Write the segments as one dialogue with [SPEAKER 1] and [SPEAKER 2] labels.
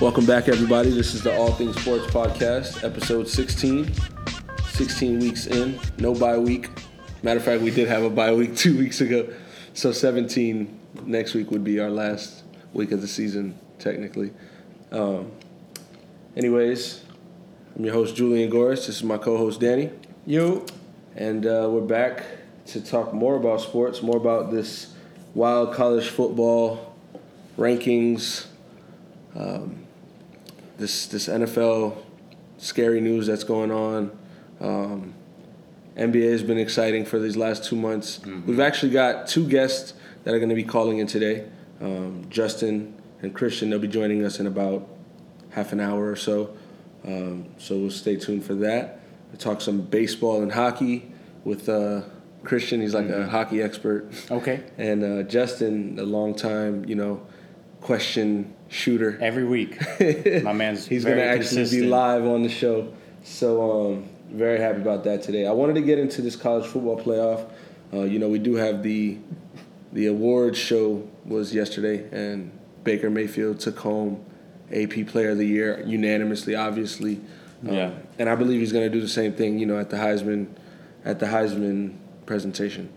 [SPEAKER 1] Welcome back, everybody. This is the All Things Sports Podcast, episode 16. 16 weeks in, no bye week. Matter of fact, we did have a bye week two weeks ago. So 17 next week would be our last week of the season, technically. Um, anyways, I'm your host, Julian Goris. This is my co host, Danny.
[SPEAKER 2] You.
[SPEAKER 1] And uh, we're back to talk more about sports, more about this wild college football rankings, um, this this NFL scary news that's going on. Um, NBA has been exciting for these last two months. Mm-hmm. We've actually got two guests that are going to be calling in today. Um, Justin and Christian, they'll be joining us in about half an hour or so. Um, so we'll stay tuned for that. We'll talk some baseball and hockey with uh, Christian. He's like mm-hmm. a hockey expert.
[SPEAKER 2] Okay.
[SPEAKER 1] And uh, Justin, a long time, you know, question shooter.
[SPEAKER 2] Every week. My man's
[SPEAKER 1] He's going to actually be live on the show. So um, very happy about that today. I wanted to get into this college football playoff. Uh, you know, we do have the the awards show was yesterday, and Baker Mayfield took home AP Player of the Year unanimously, obviously.
[SPEAKER 2] Um, yeah.
[SPEAKER 1] And I believe he's going to do the same thing. You know, at the Heisman, at the Heisman presentation,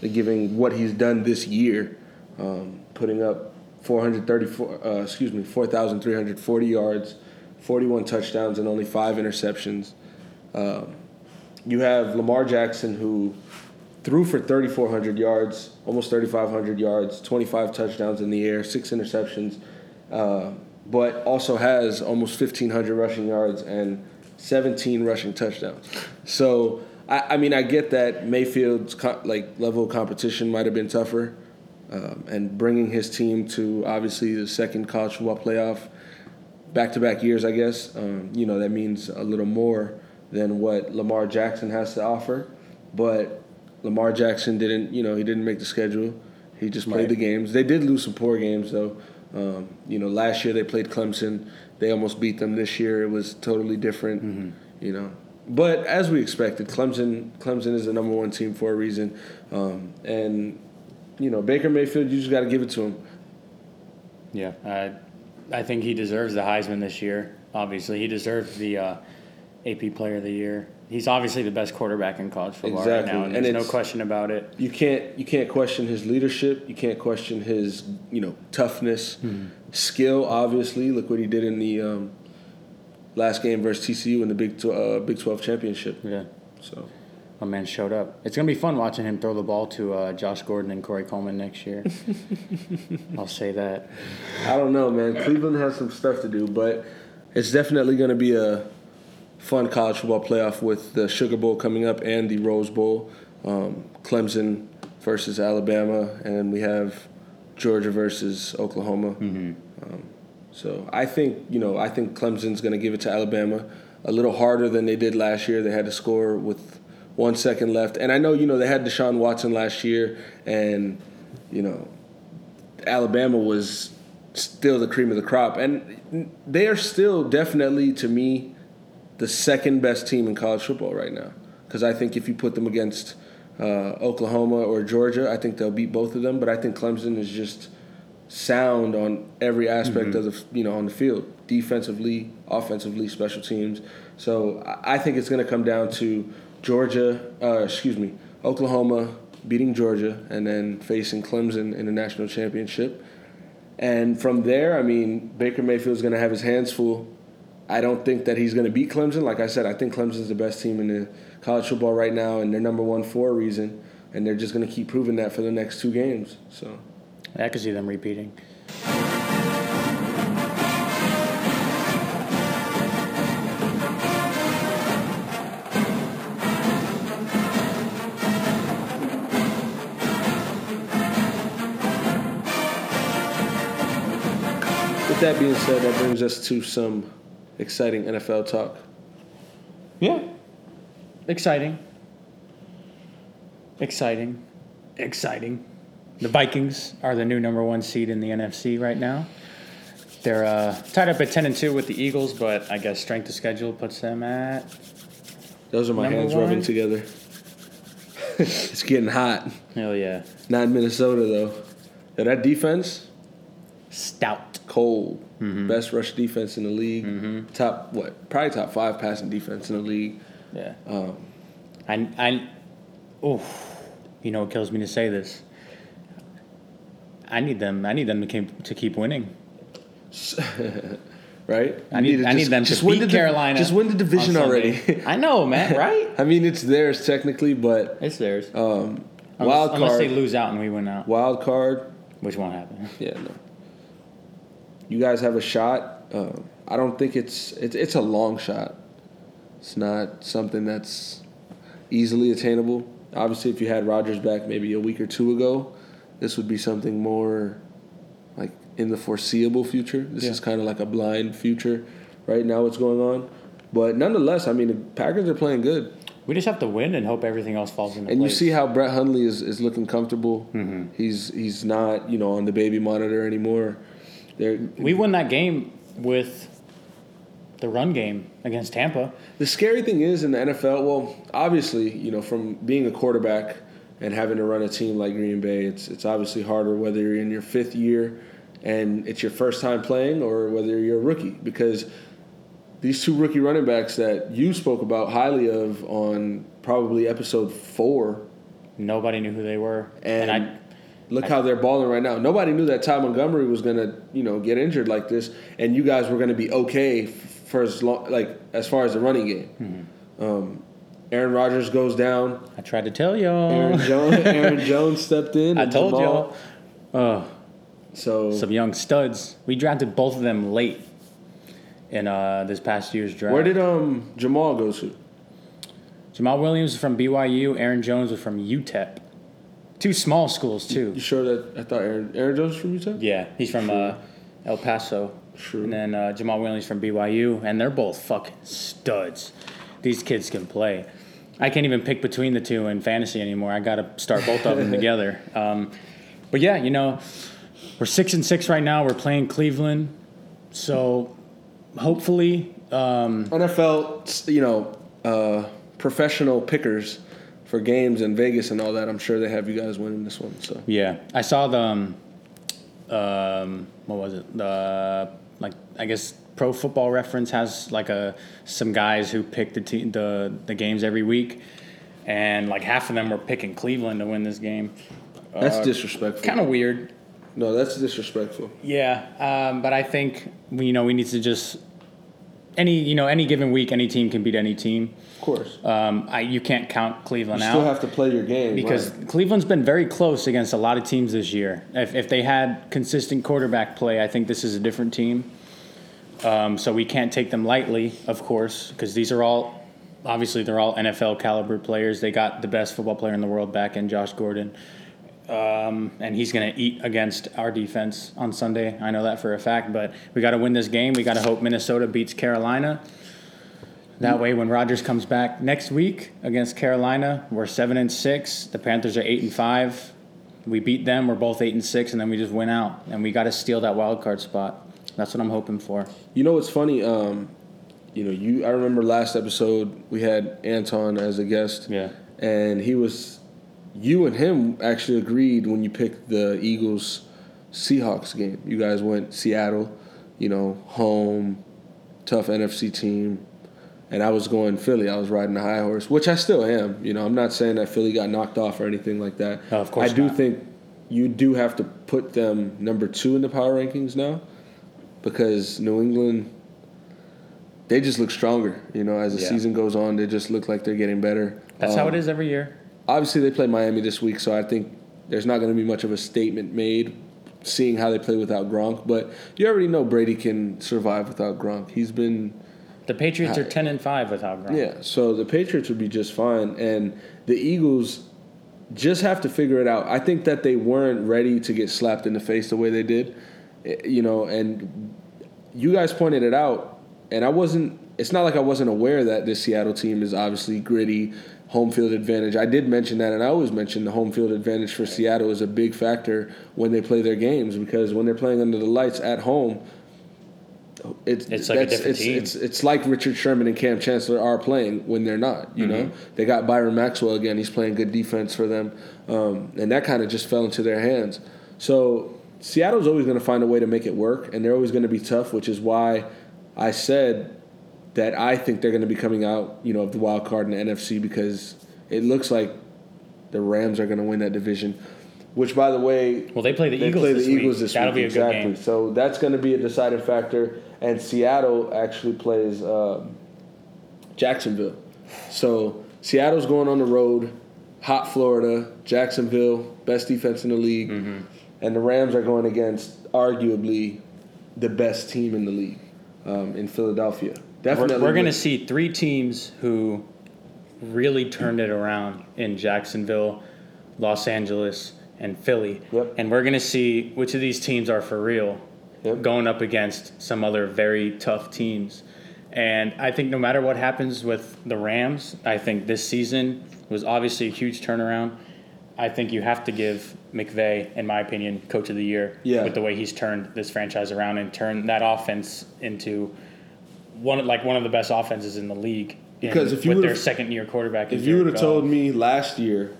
[SPEAKER 1] giving what he's done this year, um, putting up 434, uh, excuse me, 4,340 yards, 41 touchdowns, and only five interceptions. Um, you have Lamar Jackson who threw for 3,400 yards, almost 3,500 yards, 25 touchdowns in the air, six interceptions, uh, but also has almost 1,500 rushing yards and 17 rushing touchdowns. So, I, I mean, I get that Mayfield's co- like level of competition might have been tougher, um, and bringing his team to obviously the second college football playoff back-to-back years, I guess. Um, you know that means a little more than what Lamar Jackson has to offer. But Lamar Jackson didn't, you know, he didn't make the schedule. He just played right. the games. They did lose some poor games though. Um, you know, last year they played Clemson. They almost beat them. This year it was totally different. Mm-hmm. You know, but as we expected, Clemson Clemson is the number one team for a reason. Um, and you know, Baker Mayfield, you just got to give it to him.
[SPEAKER 2] Yeah, I I think he deserves the Heisman this year. Obviously, he deserves the. Uh, AP Player of the Year. He's obviously the best quarterback in college football exactly. right now, and, and there's no question about it.
[SPEAKER 1] You can't you can't question his leadership. You can't question his you know toughness, mm-hmm. skill. Obviously, look what he did in the um, last game versus TCU in the Big uh, Big Twelve championship.
[SPEAKER 2] Yeah.
[SPEAKER 1] So.
[SPEAKER 2] My man showed up. It's gonna be fun watching him throw the ball to uh, Josh Gordon and Corey Coleman next year. I'll say that.
[SPEAKER 1] I don't know, man. Cleveland has some stuff to do, but it's definitely gonna be a fun college football playoff with the Sugar Bowl coming up and the Rose Bowl. Um, Clemson versus Alabama, and we have Georgia versus Oklahoma.
[SPEAKER 2] Mm-hmm.
[SPEAKER 1] Um, so I think you know I think Clemson's going to give it to Alabama a little harder than they did last year. They had to score with one second left, and I know you know they had Deshaun Watson last year, and you know Alabama was still the cream of the crop, and they are still definitely to me the second best team in college football right now. Because I think if you put them against uh, Oklahoma or Georgia, I think they'll beat both of them. But I think Clemson is just sound on every aspect mm-hmm. of the you know on the field, defensively, offensively, special teams. So I think it's going to come down to Georgia, uh, excuse me, Oklahoma beating Georgia, and then facing Clemson in the national championship. And from there, I mean, Baker Mayfield's going to have his hands full I don't think that he's going to beat Clemson. Like I said, I think Clemson's the best team in the college football right now, and they're number one for a reason. And they're just going to keep proving that for the next two games. So
[SPEAKER 2] I could see them repeating.
[SPEAKER 1] With that being said, that brings us to some exciting NFL talk.
[SPEAKER 2] Yeah. Exciting. Exciting. Exciting. The Vikings are the new number one seed in the NFC right now. They're uh, tied up at ten and two with the Eagles, but I guess strength of schedule puts them at.
[SPEAKER 1] Those are my hands one. rubbing together. it's getting hot.
[SPEAKER 2] Hell yeah!
[SPEAKER 1] Not in Minnesota though. Yeah, that defense.
[SPEAKER 2] Stout.
[SPEAKER 1] cold. Mm-hmm. Best rush defense in the league. Mm-hmm. Top what? Probably top five passing defense in the league.
[SPEAKER 2] Yeah. Um, I I oh, you know, it kills me to say this. I need them. I need them to keep to keep winning.
[SPEAKER 1] right?
[SPEAKER 2] I need, I need them just to beat the, Carolina.
[SPEAKER 1] Just win the division already.
[SPEAKER 2] I know, man. Right?
[SPEAKER 1] I mean, it's theirs technically, but
[SPEAKER 2] it's theirs.
[SPEAKER 1] Um,
[SPEAKER 2] unless, wild card. Unless they lose out and we win out.
[SPEAKER 1] Wild card.
[SPEAKER 2] Which won't happen.
[SPEAKER 1] Yeah, no. You guys have a shot. Uh, I don't think it's it's it's a long shot. It's not something that's easily attainable. Obviously, if you had Rodgers back maybe a week or two ago, this would be something more like in the foreseeable future. This yeah. is kind of like a blind future right now. What's going on? But nonetheless, I mean, the Packers are playing good.
[SPEAKER 2] We just have to win and hope everything else falls into
[SPEAKER 1] and
[SPEAKER 2] place.
[SPEAKER 1] And you see how Brett Hundley is, is looking comfortable. Mm-hmm. He's he's not you know on the baby monitor anymore.
[SPEAKER 2] They're, we won that game with the run game against Tampa.
[SPEAKER 1] The scary thing is in the NFL, well, obviously, you know, from being a quarterback and having to run a team like Green Bay, it's it's obviously harder whether you're in your fifth year and it's your first time playing or whether you're a rookie because these two rookie running backs that you spoke about highly of on probably episode four.
[SPEAKER 2] Nobody knew who they were,
[SPEAKER 1] and, and I look how they're balling right now. Nobody knew that Ty Montgomery was gonna, you know, get injured like this, and you guys were gonna be okay for as long, like as far as the running game. Mm-hmm. Um, Aaron Rodgers goes down.
[SPEAKER 2] I tried to tell y'all.
[SPEAKER 1] Aaron Jones, Aaron Jones stepped in.
[SPEAKER 2] I told y'all. Oh,
[SPEAKER 1] so
[SPEAKER 2] some young studs. We drafted both of them late in uh, this past year's draft.
[SPEAKER 1] Where did um Jamaal go to?
[SPEAKER 2] Jamaal Williams from BYU. Aaron Jones was from UTEP. Two small schools too.
[SPEAKER 1] You sure that I thought Aaron Aaron Jones from UTEP?
[SPEAKER 2] Yeah, he's from uh, El Paso.
[SPEAKER 1] True.
[SPEAKER 2] And then uh, Jamaal Williams from BYU, and they're both fucking studs. These kids can play. I can't even pick between the two in fantasy anymore. I got to start both of them together. Um, but yeah, you know, we're six and six right now. We're playing Cleveland, so hopefully um,
[SPEAKER 1] NFL, you know, uh, professional pickers for games in Vegas and all that. I'm sure they have you guys winning this one. So
[SPEAKER 2] yeah, I saw the um, um, what was it? The like I guess Pro Football Reference has like a some guys who pick the te- the the games every week, and like half of them were picking Cleveland to win this game.
[SPEAKER 1] That's uh, disrespectful.
[SPEAKER 2] Kind of weird.
[SPEAKER 1] No, that's disrespectful.
[SPEAKER 2] Yeah, um, but I think you know we need to just any you know any given week any team can beat any team.
[SPEAKER 1] Of course.
[SPEAKER 2] Um, I, you can't count Cleveland out.
[SPEAKER 1] you
[SPEAKER 2] out.
[SPEAKER 1] Still have to play your game
[SPEAKER 2] because
[SPEAKER 1] right.
[SPEAKER 2] Cleveland's been very close against a lot of teams this year. If if they had consistent quarterback play, I think this is a different team. Um, so we can't take them lightly, of course, because these are all obviously they're all NFL caliber players. They got the best football player in the world back in Josh Gordon. Um, and he's going to eat against our defense on Sunday. I know that for a fact. But we got to win this game. We got to hope Minnesota beats Carolina. That way, when Rodgers comes back next week against Carolina, we're seven and six. The Panthers are eight and five. We beat them. We're both eight and six, and then we just win out. And we got to steal that wild card spot. That's what I'm hoping for.
[SPEAKER 1] You know what's funny? Um, you know, you. I remember last episode we had Anton as a guest.
[SPEAKER 2] Yeah.
[SPEAKER 1] And he was you and him actually agreed when you picked the Eagles Seahawks game. You guys went Seattle, you know, home, tough NFC team. And I was going Philly. I was riding the high horse, which I still am. You know, I'm not saying that Philly got knocked off or anything like that.
[SPEAKER 2] No, of course
[SPEAKER 1] I do
[SPEAKER 2] not.
[SPEAKER 1] think you do have to put them number two in the power rankings now because New England, they just look stronger. You know, as the yeah. season goes on, they just look like they're getting better.
[SPEAKER 2] That's um, how it is every year
[SPEAKER 1] obviously they play Miami this week, so I think there's not going to be much of a statement made seeing how they play without Gronk. But you already know Brady can survive without Gronk. He's been.
[SPEAKER 2] The Patriots are ten and five without Gronk.
[SPEAKER 1] Yeah, so the Patriots would be just fine, and the Eagles just have to figure it out. I think that they weren't ready to get slapped in the face the way they did, eh, you know. And you guys pointed it out, and I wasn't. It's not like I wasn't aware that this Seattle team is obviously gritty home field advantage. I did mention that, and I always mention the home field advantage for Seattle is a big factor when they play their games because when they're playing under the lights at home, it's
[SPEAKER 2] it's like a different
[SPEAKER 1] it's,
[SPEAKER 2] team.
[SPEAKER 1] It's, it's like Richard Sherman and Kam Chancellor are playing when they're not. You mm-hmm. know, they got Byron Maxwell again. He's playing good defense for them, um, and that kind of just fell into their hands. So Seattle's always going to find a way to make it work, and they're always going to be tough, which is why I said that I think they're going to be coming out, you know, of the wild card in the NFC because it looks like the Rams are going to win that division. Which, by the way,
[SPEAKER 2] well, they play the they Eagles. Play the Eagles week.
[SPEAKER 1] this
[SPEAKER 2] That'll
[SPEAKER 1] week.
[SPEAKER 2] be a exactly.
[SPEAKER 1] good game. So that's going to be a deciding factor. And Seattle actually plays um, Jacksonville. So Seattle's going on the road, hot Florida, Jacksonville, best defense in the league, mm-hmm. and the Rams are going against arguably the best team in the league um, in Philadelphia.
[SPEAKER 2] Definitely, we're, we're going to see three teams who really turned it around in Jacksonville, Los Angeles, and Philly.
[SPEAKER 1] Yep.
[SPEAKER 2] And we're going to see which of these teams are for real
[SPEAKER 1] yep.
[SPEAKER 2] going up against some other very tough teams. And I think no matter what happens with the Rams, I think this season was obviously a huge turnaround. I think you have to give McVay, in my opinion, coach of the year
[SPEAKER 1] yeah.
[SPEAKER 2] with the way he's turned this franchise around and turned that offense into one like one of the best offenses in the league.
[SPEAKER 1] Because if you
[SPEAKER 2] with their second year quarterback,
[SPEAKER 1] if you would have told me last year,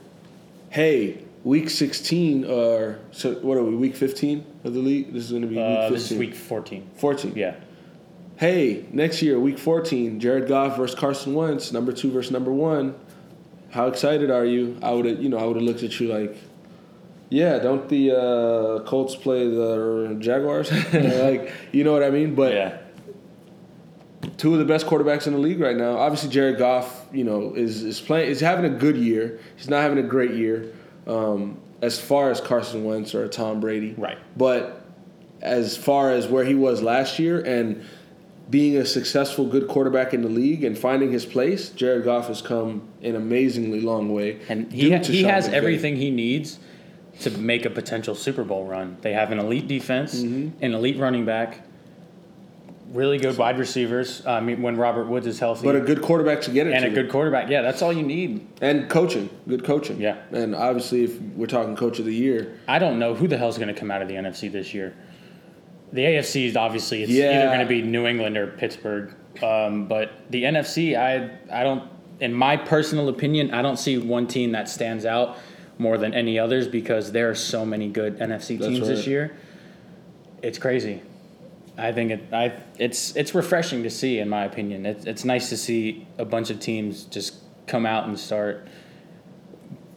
[SPEAKER 1] hey, week sixteen or so, what are we? Week fifteen of the league. This is going to be week uh,
[SPEAKER 2] This is week fourteen.
[SPEAKER 1] Fourteen.
[SPEAKER 2] Yeah.
[SPEAKER 1] Hey, next year, week fourteen, Jared Goff versus Carson Wentz, number two versus number one. How excited are you? I would have, you know, I would have looked at you like, yeah, don't the uh, Colts play the Jaguars? like, you know what I mean? But
[SPEAKER 2] yeah
[SPEAKER 1] two of the best quarterbacks in the league right now. Obviously, Jared Goff, you know, is is playing is having a good year. He's not having a great year um, as far as Carson Wentz or Tom Brady.
[SPEAKER 2] Right.
[SPEAKER 1] But as far as where he was last year and being a successful, good quarterback in the league and finding his place, Jared Goff has come an amazingly long way.
[SPEAKER 2] And he ha- he has McVay. everything he needs to make a potential Super Bowl run. They have an elite defense, mm-hmm. an elite running back really good wide receivers. I mean, when Robert Woods is healthy,
[SPEAKER 1] but a good quarterback to get it,
[SPEAKER 2] and
[SPEAKER 1] to.
[SPEAKER 2] a good quarterback. Yeah, that's all you need.
[SPEAKER 1] And coaching, good coaching.
[SPEAKER 2] Yeah,
[SPEAKER 1] and obviously, if we're talking coach of the year,
[SPEAKER 2] I don't know who the hell's going to come out of the NFC this year. The AFC is obviously it's yeah. either going to be New England or Pittsburgh, um, but the NFC, I I don't. In my personal opinion, I don't see one team that stands out more than any others because there are so many good NFC teams right. this year. It's crazy. I think it, I, it's it's refreshing to see, in my opinion. It's it's nice to see a bunch of teams just come out and start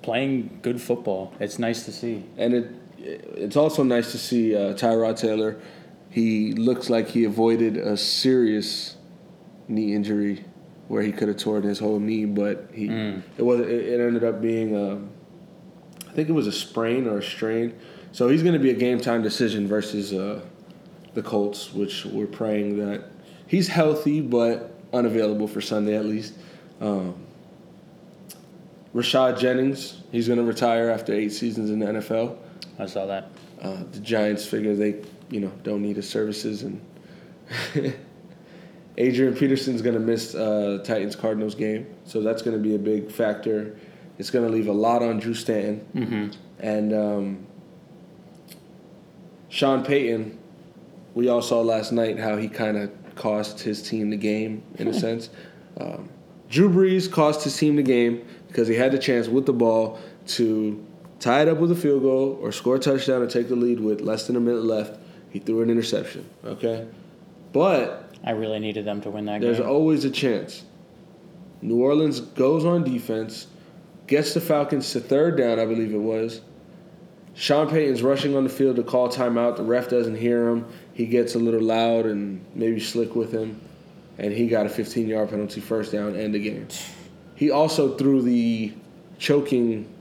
[SPEAKER 2] playing good football. It's nice to see,
[SPEAKER 1] and it it's also nice to see uh, Tyrod Taylor. He looks like he avoided a serious knee injury where he could have torn his whole knee, but he mm. it was it ended up being a, I think it was a sprain or a strain. So he's going to be a game time decision versus. Uh, the Colts, which we're praying that he's healthy but unavailable for Sunday at least. Um, Rashad Jennings, he's going to retire after eight seasons in the NFL.
[SPEAKER 2] I saw that.
[SPEAKER 1] Uh, the Giants figure they, you know, don't need his services, and Adrian Peterson's going to miss uh, Titans Cardinals game, so that's going to be a big factor. It's going to leave a lot on Drew Stanton,
[SPEAKER 2] mm-hmm.
[SPEAKER 1] and um, Sean Payton we all saw last night how he kind of cost his team the game in a hmm. sense. Um, Drew Brees cost his team the game because he had the chance with the ball to tie it up with a field goal or score a touchdown and take the lead with less than a minute left. He threw an interception. Okay, but
[SPEAKER 2] I really needed them to win that
[SPEAKER 1] there's
[SPEAKER 2] game.
[SPEAKER 1] There's always a chance. New Orleans goes on defense, gets the Falcons to third down, I believe it was. Sean Payton's rushing on the field to call timeout. The ref doesn't hear him he gets a little loud and maybe slick with him, and he got a 15 yard penalty first down and the game. He also threw the choking.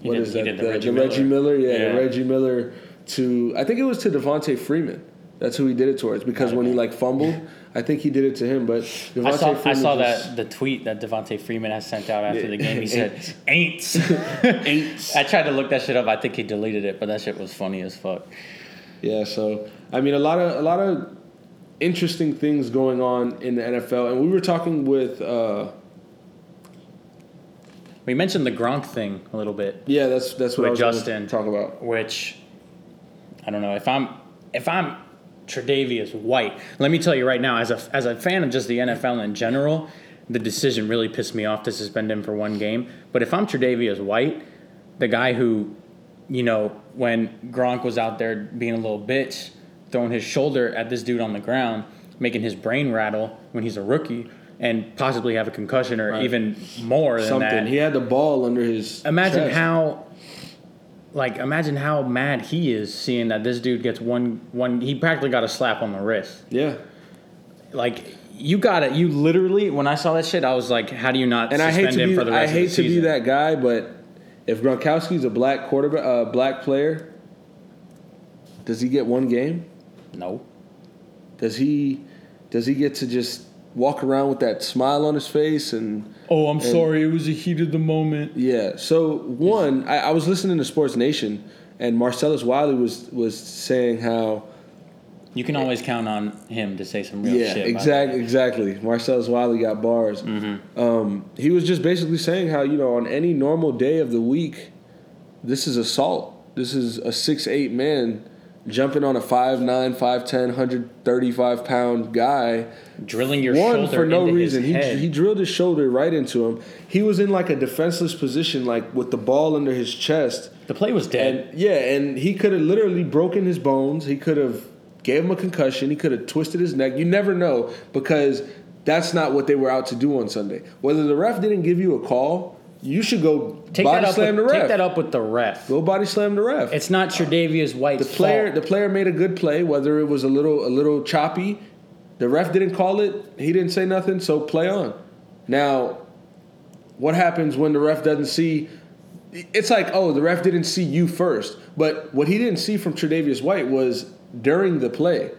[SPEAKER 1] What is that? The, the, Reggie, the Reggie Miller. Yeah, yeah. Reggie Miller to I think it was to Devonta Freeman. That's who he did it towards because when he like fumbled, I think he did it to him. But
[SPEAKER 2] Devonta I saw, I saw that the tweet that Devonta Freeman has sent out after the game. He said, "Ain'ts, ain'ts." I tried to look that shit up. I think he deleted it, but that shit was funny as fuck.
[SPEAKER 1] Yeah, so I mean, a lot of a lot of interesting things going on in the NFL, and we were talking with. Uh,
[SPEAKER 2] we mentioned the Gronk thing a little bit.
[SPEAKER 1] Yeah, that's that's what I was
[SPEAKER 2] Justin
[SPEAKER 1] talk about.
[SPEAKER 2] Which I don't know if I'm if I'm Tre'Davious White. Let me tell you right now, as a as a fan of just the NFL in general, the decision really pissed me off to suspend him for one game. But if I'm Tre'Davious White, the guy who you know, when Gronk was out there being a little bitch, throwing his shoulder at this dude on the ground, making his brain rattle when he's a rookie and possibly have a concussion or right. even more than Something. that.
[SPEAKER 1] He had the ball under his.
[SPEAKER 2] Imagine
[SPEAKER 1] chest.
[SPEAKER 2] how, like, imagine how mad he is seeing that this dude gets one one. He practically got a slap on the wrist.
[SPEAKER 1] Yeah.
[SPEAKER 2] Like you got it. You literally, when I saw that shit, I was like, "How do you not?" And I hate
[SPEAKER 1] to
[SPEAKER 2] be,
[SPEAKER 1] I hate to be that guy, but if Gronkowski's a black quarterback, uh, black player, does he get one game?
[SPEAKER 2] No.
[SPEAKER 1] Does he? Does he get to just walk around with that smile on his face and?
[SPEAKER 2] Oh, I'm and, sorry. It was a heat of the moment.
[SPEAKER 1] Yeah. So one, I, I was listening to Sports Nation, and Marcellus Wiley was was saying how
[SPEAKER 2] you can always count on him to say some real
[SPEAKER 1] yeah,
[SPEAKER 2] shit.
[SPEAKER 1] Yeah, exactly, exactly. Marcellus Wiley got bars.
[SPEAKER 2] Mm-hmm.
[SPEAKER 1] Um, he was just basically saying how you know on any normal day of the week, this is assault. This is a six eight man jumping on a 5'9", 5'10", 135 pound guy.
[SPEAKER 2] Drilling your one for no reason.
[SPEAKER 1] He he drilled his shoulder right into him. He was in like a defenseless position, like with the ball under his chest.
[SPEAKER 2] The play was dead.
[SPEAKER 1] And, yeah, and he could have literally broken his bones. He could have gave him a concussion. He could have twisted his neck. You never know because that's not what they were out to do on Sunday. Whether the ref didn't give you a call, you should go take body that up slam
[SPEAKER 2] with,
[SPEAKER 1] the ref.
[SPEAKER 2] Take that up with the ref.
[SPEAKER 1] Go body slam the ref.
[SPEAKER 2] It's not Tre'Davious White's
[SPEAKER 1] the player.
[SPEAKER 2] Fault.
[SPEAKER 1] The player made a good play, whether it was a little a little choppy. The ref didn't call it. He didn't say nothing. So play on. Now, what happens when the ref doesn't see? It's like, oh, the ref didn't see you first. But what he didn't see from Tre'Davious White was during the play.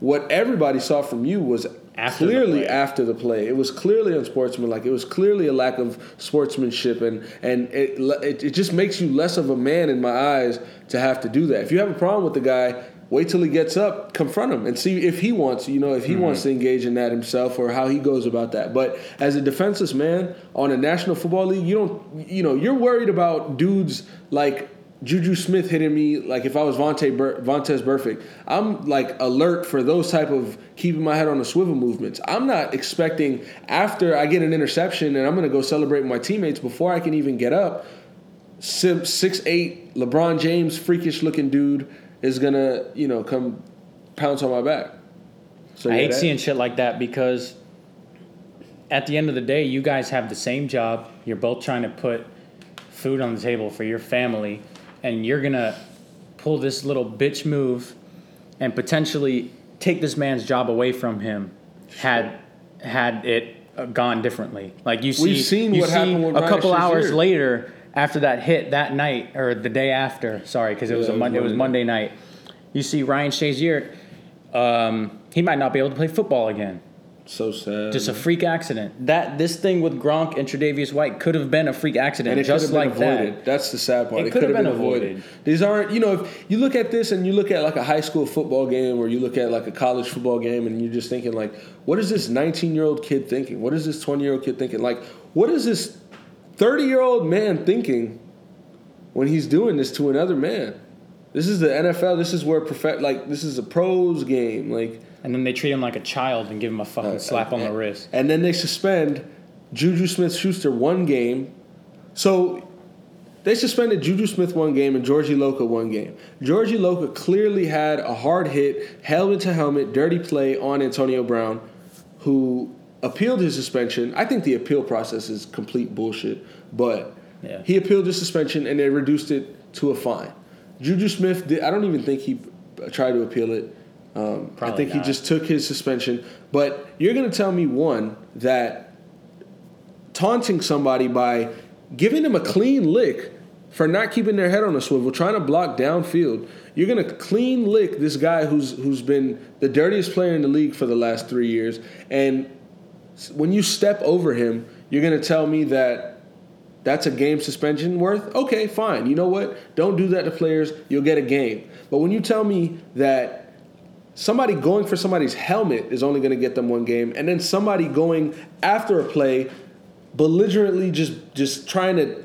[SPEAKER 1] What everybody saw from you was after clearly after the play. It was clearly unsportsmanlike. It was clearly a lack of sportsmanship, and and it, it, it just makes you less of a man in my eyes to have to do that. If you have a problem with the guy, wait till he gets up, confront him, and see if he wants, you know, if he mm-hmm. wants to engage in that himself or how he goes about that. But as a defenseless man on a National Football League, you don't, you know, you're worried about dudes like Juju Smith hitting me like if I was Vontae Ber- Vontaze Burfict, I'm like alert for those type of keeping my head on the swivel movements. I'm not expecting after I get an interception and I'm gonna go celebrate with my teammates before I can even get up. Six eight LeBron James freakish looking dude is gonna you know come pounce on my back.
[SPEAKER 2] So I hate that. seeing shit like that because at the end of the day, you guys have the same job. You're both trying to put food on the table for your family and you're gonna pull this little bitch move and potentially take this man's job away from him had had it gone differently. Like you see,
[SPEAKER 1] We've seen what happened
[SPEAKER 2] a couple hours later after that hit that night or the day after. Sorry, because it, yeah, was a Monday. It was Monday night. You see Ryan Shazier. Um, he might not be able to play football again.
[SPEAKER 1] So sad.
[SPEAKER 2] Just a freak accident. That this thing with Gronk and Tre'Davious White could have been a freak accident, and it just like avoided.
[SPEAKER 1] that. That's the sad part.
[SPEAKER 2] It, it could have been, been avoided. avoided.
[SPEAKER 1] These aren't, you know, if you look at this and you look at like a high school football game or you look at like a college football game and you're just thinking like, what is this 19 year old kid thinking? What is this 20 year old kid thinking? Like, what is this 30 year old man thinking when he's doing this to another man? This is the NFL. This is where perfect. Like this is a pros game. Like
[SPEAKER 2] and then they treat him like a child and give him a fucking uh, slap on the wrist.
[SPEAKER 1] And then they suspend Juju Smith Schuster one game. So they suspended Juju Smith one game and George Iloka one game. George Iloka clearly had a hard hit, helmet to helmet, dirty play on Antonio Brown, who appealed his suspension. I think the appeal process is complete bullshit, but yeah. he appealed his suspension and they reduced it to a fine. Juju Smith did. I don't even think he tried to appeal it. Um, I think not. he just took his suspension. But you're going to tell me one that taunting somebody by giving them a clean lick for not keeping their head on a swivel, trying to block downfield. You're going to clean lick this guy who's who's been the dirtiest player in the league for the last three years, and when you step over him, you're going to tell me that that's a game suspension worth? Okay, fine. You know what? Don't do that to players. You'll get a game. But when you tell me that somebody going for somebody's helmet is only going to get them one game, and then somebody going after a play, belligerently just just trying to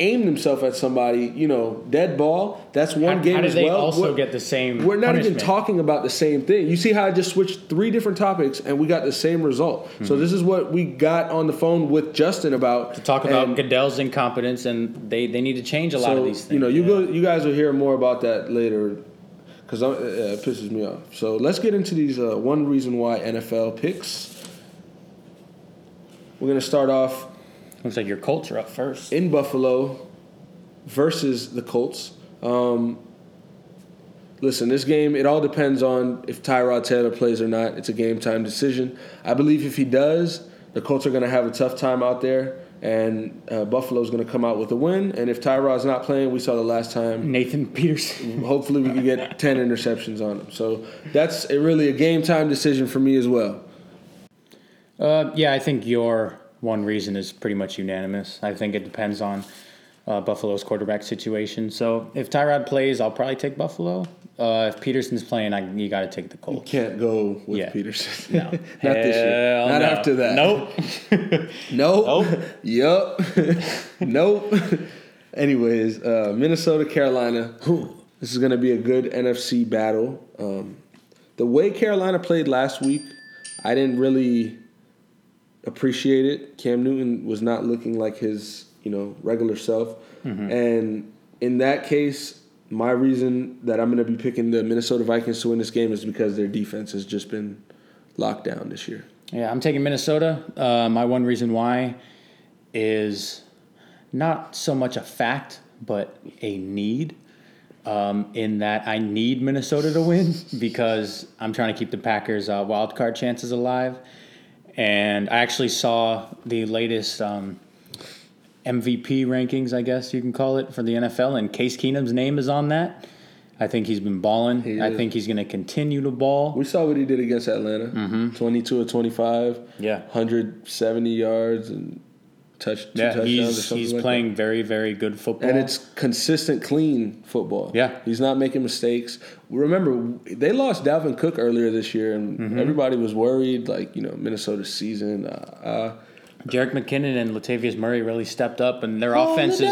[SPEAKER 1] aim himself at somebody, you know, dead ball. That's one
[SPEAKER 2] how,
[SPEAKER 1] game
[SPEAKER 2] how
[SPEAKER 1] as well.
[SPEAKER 2] also we're, get the same?
[SPEAKER 1] We're not
[SPEAKER 2] punishment?
[SPEAKER 1] even talking about the same thing. You see how I just switched three different topics and we got the same result. Mm-hmm. So this is what we got on the phone with Justin about
[SPEAKER 2] to talk about and, Goodell's incompetence, and they, they need to change a lot of these things.
[SPEAKER 1] You know, you yeah. go, you guys will hear more about that later because uh, it pisses me off. So let's get into these uh, one reason why NFL picks. We're gonna start off.
[SPEAKER 2] Looks like your Colts are up first
[SPEAKER 1] in Buffalo versus the Colts. Um, listen, this game it all depends on if Tyrod Taylor plays or not. It's a game time decision. I believe if he does, the Colts are gonna have a tough time out there and uh, Buffalo's going to come out with a win. And if Tyrod's not playing, we saw the last time
[SPEAKER 2] Nathan Peterman.
[SPEAKER 1] hopefully, we can get ten interceptions on him. So that's a, really a game time decision for me as well.
[SPEAKER 2] Uh, yeah, I think your one reason is pretty much unanimous. I think it depends on uh, Buffalo's quarterback situation. So if Tyrod plays, I'll probably take Buffalo. Uh, if Peterman's playing, I, you got to take the Colts.
[SPEAKER 1] You can't go with yeah. Peterman. No, not this year. Not
[SPEAKER 2] no.
[SPEAKER 1] after that.
[SPEAKER 2] Nope.
[SPEAKER 1] nope. Nope. yup. nope. Anyways, uh, Minnesota, Carolina. This is going to be a good NFC battle. Um, the way Carolina played last week, I didn't really appreciate it. Cam Newton was not looking like his, you know, regular self. Mm-hmm. And in that case, my reason that I'm going to be picking the Minnesota Vikings to win this game is because their defense has just been locked down this year.
[SPEAKER 2] Yeah, I'm taking Minnesota. Uh, my one reason why is not so much a fact, but a need. Um, in that I need Minnesota to win because I'm trying to keep the Packers' uh, wild card chances alive. And I actually saw the latest um, MVP rankings, I guess you can call it, for the NFL, and Case Keenum's name is on that. I think he's been balling. He I think he's going to continue to ball.
[SPEAKER 1] We saw what he did against Atlanta.
[SPEAKER 2] Mm-hmm.
[SPEAKER 1] 22 or 25.
[SPEAKER 2] Yeah.
[SPEAKER 1] 170 yards and touch,
[SPEAKER 2] yeah, he's, he's like playing that. very, very good football.
[SPEAKER 1] And it's consistent, clean football.
[SPEAKER 2] Yeah.
[SPEAKER 1] He's not making mistakes. Remember, they lost Dalvin Cook earlier this year, and mm-hmm. everybody was worried, like, you know, Minnesota's season. Uh, uh,
[SPEAKER 2] Jerick McKinnon and Latavius Murray really stepped up, and their offense is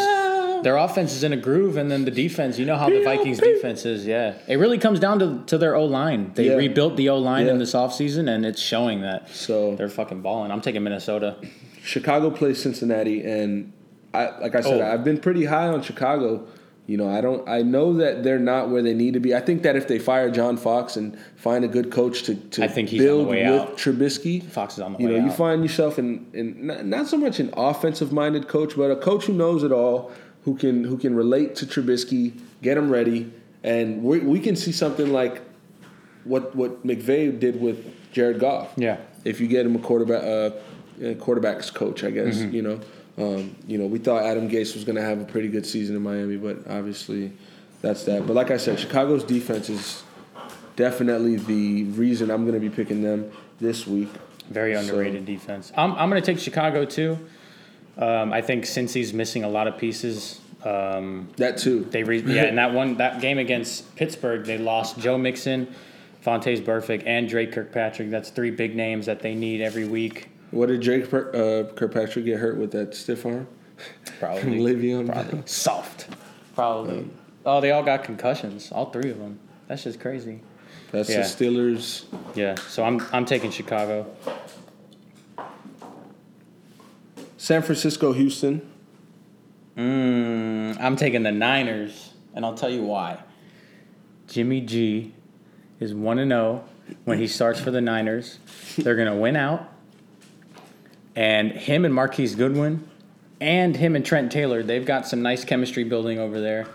[SPEAKER 2] their offense is in a groove, and then the defense. You know how the Vikings defense is. Yeah, it really comes down to, to their O line. They yeah. rebuilt the O line yeah. in this offseason, and it's showing that.
[SPEAKER 1] So
[SPEAKER 2] they're fucking balling. I'm taking Minnesota.
[SPEAKER 1] Chicago plays Cincinnati, and I like I said, oh. I've been pretty high on Chicago you know, I don't. I know that they're not where they need to be. I think that if they fire John Fox and find a good coach to, to
[SPEAKER 2] I think he's
[SPEAKER 1] build
[SPEAKER 2] with
[SPEAKER 1] out. Trubisky,
[SPEAKER 2] Fox is on the
[SPEAKER 1] you
[SPEAKER 2] way.
[SPEAKER 1] You know,
[SPEAKER 2] out.
[SPEAKER 1] you find yourself in, in not, not so much an offensive minded coach, but a coach who knows it all, who can who can relate to Trubisky, get him ready, and we we can see something like what what McVay did with Jared Goff.
[SPEAKER 2] Yeah,
[SPEAKER 1] if you get him a quarterback, uh, a quarterbacks coach, I guess mm-hmm. you know. Um, you know, we thought Adam Gase was going to have a pretty good season in Miami, but obviously that's that. But like I said, Chicago's defense is definitely the reason I'm going to be picking them this week.
[SPEAKER 2] Very underrated so. defense. I'm, I'm going to take Chicago too. Um, I think since he's missing a lot of pieces, um,
[SPEAKER 1] that too.
[SPEAKER 2] They re- yeah, in that one that game against Pittsburgh, they lost Joe Mixon, Vontaze Burfict, and Drake Kirkpatrick. That's three big names that they need every week.
[SPEAKER 1] What did Drake uh, Kirkpatrick get hurt with that stiff arm?
[SPEAKER 2] Probably.
[SPEAKER 1] Le'Veon.
[SPEAKER 2] Probably. Soft. Probably. Um, oh, they all got concussions. All three of them. That's just crazy.
[SPEAKER 1] That's yeah. the Steelers.
[SPEAKER 2] Yeah. So I'm I'm taking Chicago.
[SPEAKER 1] San Francisco, Houston.
[SPEAKER 2] Mm, I'm taking the Niners, and I'll tell you why. Jimmy G is one and zero oh when he starts for the Niners. They're gonna win out. And him and Marquise Goodwin and him and Trent Taylor, they've got some nice chemistry building over there.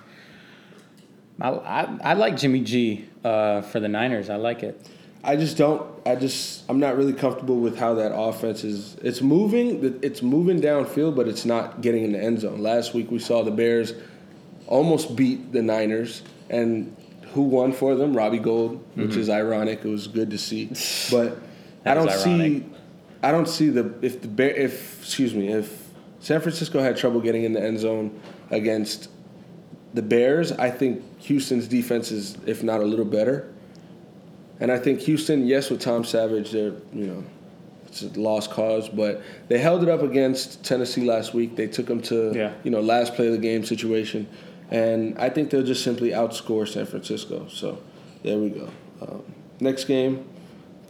[SPEAKER 2] I, I, I like Jimmy G uh, for the Niners. I like it.
[SPEAKER 1] I just don't. I just I'm not really comfortable with how that offense is. It's moving. It's moving downfield, but it's not getting in the end zone. Last week we saw the Bears almost beat the Niners, and who won for them? Robbie Gould, which mm-hmm. is ironic. It was good to see, but I don't see I don't see the if the Bear if excuse me if San Francisco had trouble getting in the end zone against the Bears, I think Houston's defense is if not a little better. And I think Houston, yes, with Tom Savage, they're you know it's a lost cause. But they held it up against Tennessee last week. They took them to yeah. you know last play of the game situation, and I think they'll just simply outscore San Francisco. So there we go. Um, next game,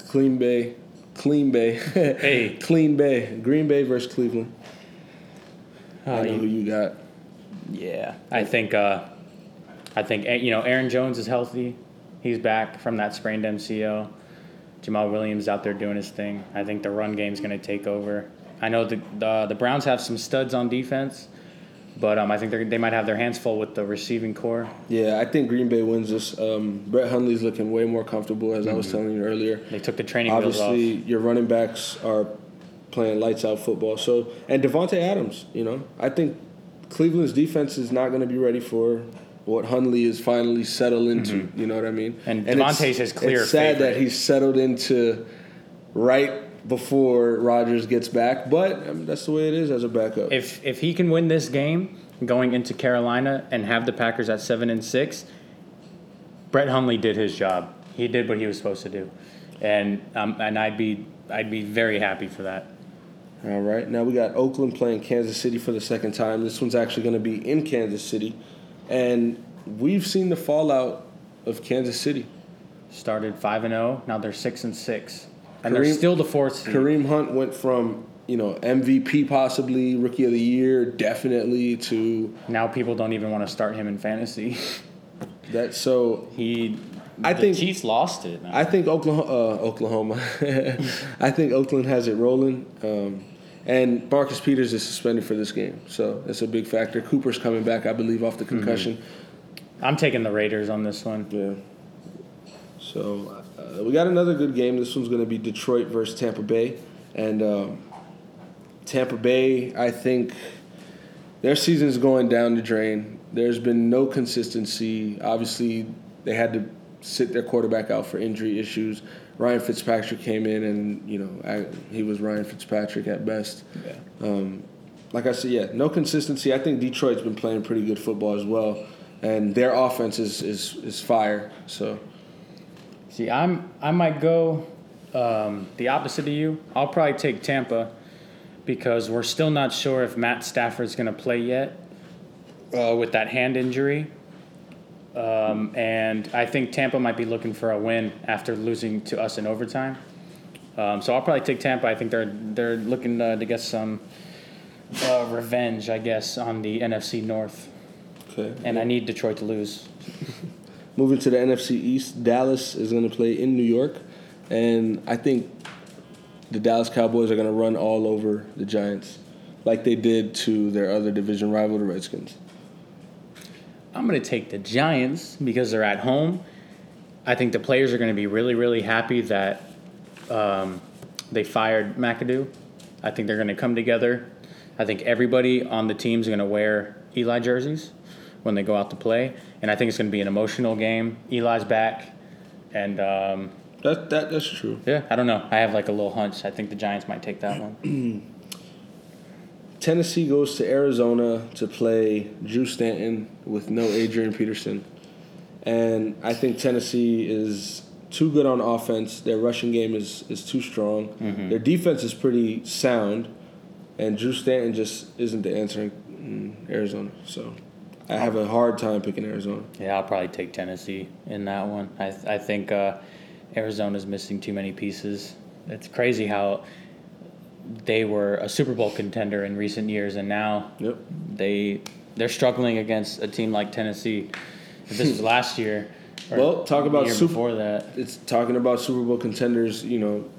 [SPEAKER 1] Clean Bay, Clean Bay, hey, Clean Bay, Green Bay versus Cleveland. Uh, I know you, who you got.
[SPEAKER 2] Yeah, I think uh, I think you know Aaron Jones is healthy. He's back from that sprained MCL. Jamaal Williams out there doing his thing. I think the run game's going to take over. I know the, the the Browns have some studs on defense, but um, I think they might have their hands full with the receiving core.
[SPEAKER 1] Yeah, I think Green Bay wins this. Um, Brett Hundley's looking way more comfortable, as mm-hmm. I was mm-hmm. telling you earlier.
[SPEAKER 2] They took the training
[SPEAKER 1] Obviously, your running backs are playing lights out football. So and Davante Adams, you know, I think Cleveland's defense is not going to be ready for what Hundley is finally settled into. Mm-hmm. You know what I mean?
[SPEAKER 2] And, and Davante's his clear.
[SPEAKER 1] It's sad
[SPEAKER 2] favorite.
[SPEAKER 1] that he's settled into right before Rodgers gets back, but I mean, that's the way it is as a backup.
[SPEAKER 2] If if he can win this game going into Carolina and have the Packers at seven and six, Brett Hundley did his job. He did what he was supposed to do, and um, and I'd be I'd be very happy for that.
[SPEAKER 1] All right, now we got Oakland playing Kansas City for the second time. This one's actually going to be in Kansas City. And we've seen the fallout of Kansas City.
[SPEAKER 2] Started five and zero. Oh, now they're six and six, and Kareem, they're still the fourth. Seed.
[SPEAKER 1] Kareem Hunt went from you know MVP possibly rookie of the year definitely to
[SPEAKER 2] now people don't even want to start him in fantasy.
[SPEAKER 1] That's so
[SPEAKER 2] he. I think Chiefs lost it.
[SPEAKER 1] I think Oklahoma. Uh, Oklahoma. I think Oakland has it rolling. Um, and Marcus Peters is suspended for this game, so that's a big factor. Cooper's coming back, I believe, off the concussion.
[SPEAKER 2] Mm-hmm. I'm taking the Raiders on this one.
[SPEAKER 1] Yeah. So uh, we got another good game. This one's going to be Detroit versus Tampa Bay, and um, Tampa Bay, I think their season's going down the drain. There's been no consistency. Obviously, they had to sit their quarterback out for injury issues. Ryan Fitzpatrick came in, and you know I, he was Ryan Fitzpatrick at best. Yeah. Um, like I said, yeah, no consistency. I think Detroit's been playing pretty good football as well, and their offense is is, is fire. So,
[SPEAKER 2] see, I'm I might go um, the opposite of you. I'll probably take Tampa because we're still not sure if Matt Stafford's going to play yet uh, with that hand injury. Um, and I think Tampa might be looking for a win after losing to us in overtime. Um, so I'll probably take Tampa. I think they're they're looking uh, to get some uh, revenge, I guess, on the NFC North. Okay. And I need Detroit to lose.
[SPEAKER 1] Moving to the NFC East, Dallas is going to play in New York, and I think the Dallas Cowboys are going to run all over the Giants, like they did to their other division rival, the Redskins.
[SPEAKER 2] I'm going to take the Giants because they're at home. I think the players are going to be really, really happy that um, they fired McAdoo. I think they're going to come together. I think everybody on the team is going to wear Eli jerseys when they go out to play, and I think it's going to be an emotional game. Eli's back, and um,
[SPEAKER 1] that, that that's true.
[SPEAKER 2] Yeah, I don't know. I have like a little hunch. I think the Giants might take that one.
[SPEAKER 1] Tennessee goes to Arizona to play Drew Stanton with no Adrian Peterson. And I think Tennessee is too good on offense. Their rushing game is, is too strong. Mm-hmm. Their defense is pretty sound. And Drew Stanton just isn't the answer in Arizona. So I have a hard time picking Arizona.
[SPEAKER 2] Yeah, I'll probably take Tennessee in that one. I, th- I think uh, Arizona's missing too many pieces. It's crazy how they were a Super Bowl contender in recent years, and now yep. they they're struggling against a team like Tennessee. If this was last year,
[SPEAKER 1] well, talk about Super before that. It's talking about Super Bowl contenders. You know,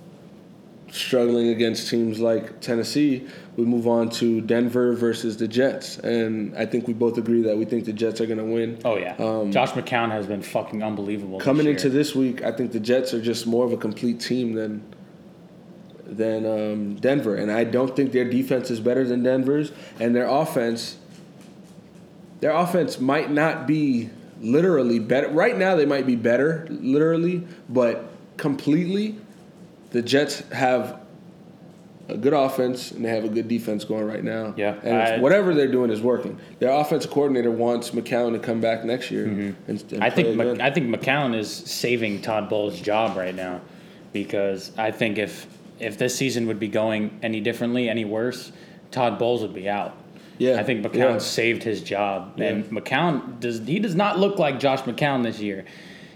[SPEAKER 1] struggling against teams like Tennessee. We move on to Denver versus the Jets, and I think we both agree that we think the Jets are going to win.
[SPEAKER 2] Oh yeah, um, Josh McCown has been fucking unbelievable.
[SPEAKER 1] Coming
[SPEAKER 2] this
[SPEAKER 1] into this week, I think the Jets are just more of a complete team than than um, Denver, and I don't think their defense is better than Denver's, and their offense. Their offense might not be literally better. Right now, they might be better, literally, but completely, the Jets have a good offense and they have a good defense going right now.
[SPEAKER 2] Yeah,
[SPEAKER 1] and I, whatever they're doing is working. Their offensive coordinator wants McCown to come back next year. Mm-hmm.
[SPEAKER 2] And, and I think I think McCown is saving Todd Bowles' job right now because I think if if this season would be going any differently, any worse, Todd Bowles would be out.
[SPEAKER 1] Yeah,
[SPEAKER 2] I think McCown yeah. saved his job, yeah. and McCown does he does not look like Josh McCown this year.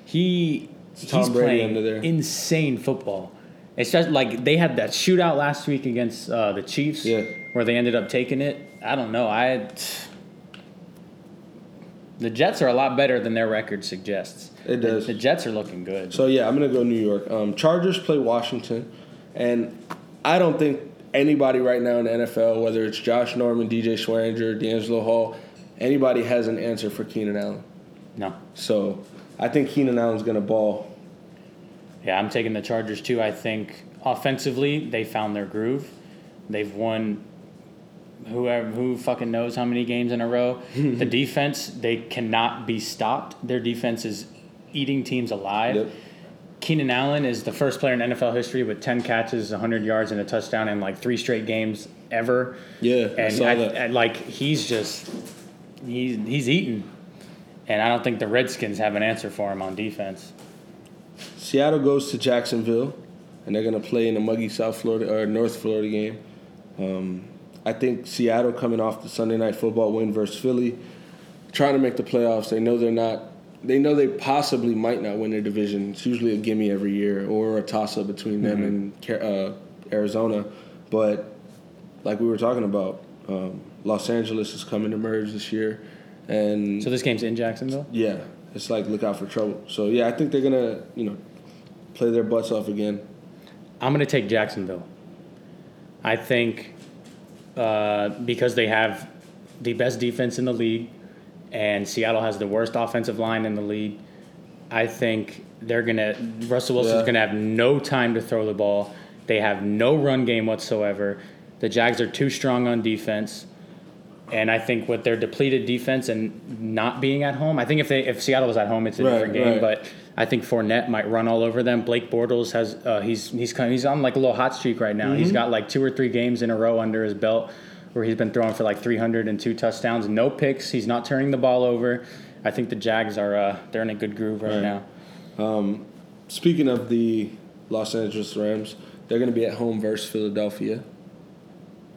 [SPEAKER 2] He he's playing insane football. It's just like they had that shootout last week against uh, the Chiefs,
[SPEAKER 1] yeah.
[SPEAKER 2] where they ended up taking it. I don't know. I the Jets are a lot better than their record suggests.
[SPEAKER 1] It does.
[SPEAKER 2] The, the Jets are looking good.
[SPEAKER 1] So yeah, I'm gonna go New York. Um, Chargers play Washington, and I don't think anybody right now in the NFL, whether it's Josh Norman, DJ Swearinger, DeAngelo Hall, anybody has an answer for Keenan Allen.
[SPEAKER 2] No.
[SPEAKER 1] So I think Keenan Allen's gonna ball.
[SPEAKER 2] Yeah, I'm taking the Chargers too. I think offensively they found their groove. They've won whoever who fucking knows how many games in a row. the defense they cannot be stopped. Their defense is eating teams alive. Yep. Keenan Allen is the first player in NFL history with 10 catches, 100 yards, and a touchdown in like three straight games ever.
[SPEAKER 1] Yeah,
[SPEAKER 2] and I saw I, that. I, like he's just he's he's eating, and I don't think the Redskins have an answer for him on defense.
[SPEAKER 1] Seattle goes to Jacksonville, and they're gonna play in a muggy South Florida or North Florida game. Um, I think Seattle coming off the Sunday night football win versus Philly, trying to make the playoffs. They know they're not. They know they possibly might not win their division. It's usually a gimme every year or a toss up between them mm-hmm. and uh, Arizona. But like we were talking about, um, Los Angeles is coming to merge this year, and
[SPEAKER 2] so this game's in Jacksonville.
[SPEAKER 1] Yeah, it's like look out for trouble. So yeah, I think they're gonna you know play their butts off again.
[SPEAKER 2] I'm gonna take Jacksonville. I think uh, because they have the best defense in the league, and Seattle has the worst offensive line in the league. I think they're gonna Russell Wilson's yeah. gonna have no time to throw the ball. They have no run game whatsoever. The Jags are too strong on defense. And I think with their depleted defense and not being at home, I think if they if Seattle was at home, it's a right, different game. Right. But I think Fournette might run all over them. Blake Bortles has uh, he's he's kind of, he's on like a little hot streak right now. Mm-hmm. He's got like two or three games in a row under his belt where he's been throwing for like 302 touchdowns, no picks. He's not turning the ball over. I think the Jags are uh, they're in a good groove right, right.
[SPEAKER 1] now. Um, speaking of the Los Angeles Rams, they're going to be at home versus Philadelphia.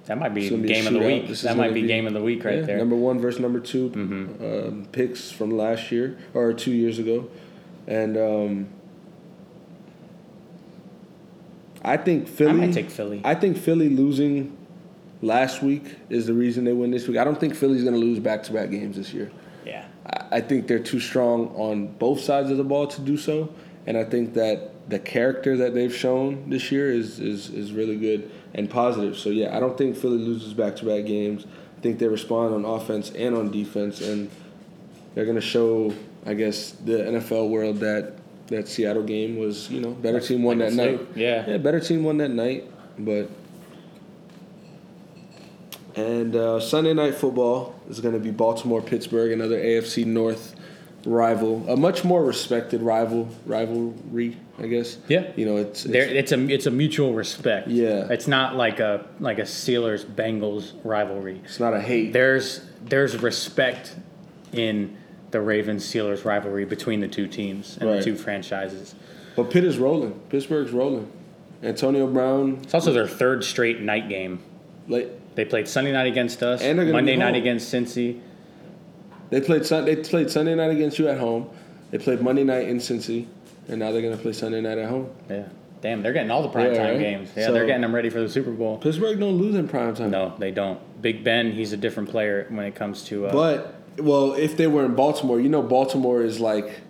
[SPEAKER 2] That might be game of the week. That might be, be, game of the week right yeah, there.
[SPEAKER 1] Number one versus number 2 mm-hmm. um, picks from last year or two years ago, and um, I think Philly. I
[SPEAKER 2] might take Philly.
[SPEAKER 1] I think Philly losing last week is the reason they win this week. I don't think Philly's going to lose back to back games this year.
[SPEAKER 2] Yeah,
[SPEAKER 1] I, I think they're too strong on both sides of the ball to do so, and I think that the character that they've shown this year is is is really good and positive. So yeah, I don't think Philly loses back to back games. I think they respond on offense and on defense, and they're going to show, I guess, the NFL world that that Seattle game was, you know, better team won that night.
[SPEAKER 2] Yeah,
[SPEAKER 1] yeah, better team won that night, but. And uh, Sunday night football is going to be Baltimore Pittsburgh, another AFC North rival, a much more respected rival rivalry, I guess.
[SPEAKER 2] Yeah.
[SPEAKER 1] You know, it's
[SPEAKER 2] it's, it's a it's a mutual respect.
[SPEAKER 1] Yeah.
[SPEAKER 2] It's not like a like a Steelers Bengals rivalry.
[SPEAKER 1] It's not a hate.
[SPEAKER 2] There's there's respect in the Ravens Steelers rivalry between the two teams and right. the two franchises.
[SPEAKER 1] But Pitt is rolling. Pittsburgh's rolling. Antonio Brown.
[SPEAKER 2] It's also their third straight night game.
[SPEAKER 1] Like
[SPEAKER 2] they played Sunday night against us, and Monday night against Cincy.
[SPEAKER 1] They played they played Sunday night against you at home. They played Monday night in Cincy, and now they're gonna play Sunday night at home.
[SPEAKER 2] Yeah. Damn, they're getting all the prime yeah, time right? games. Yeah, so, they're getting them ready for the Super Bowl.
[SPEAKER 1] Pittsburgh don't lose in prime time.
[SPEAKER 2] No, they don't. Big Ben, he's a different player when it comes to.
[SPEAKER 1] Uh, but well, if they were in Baltimore, you know, Baltimore is like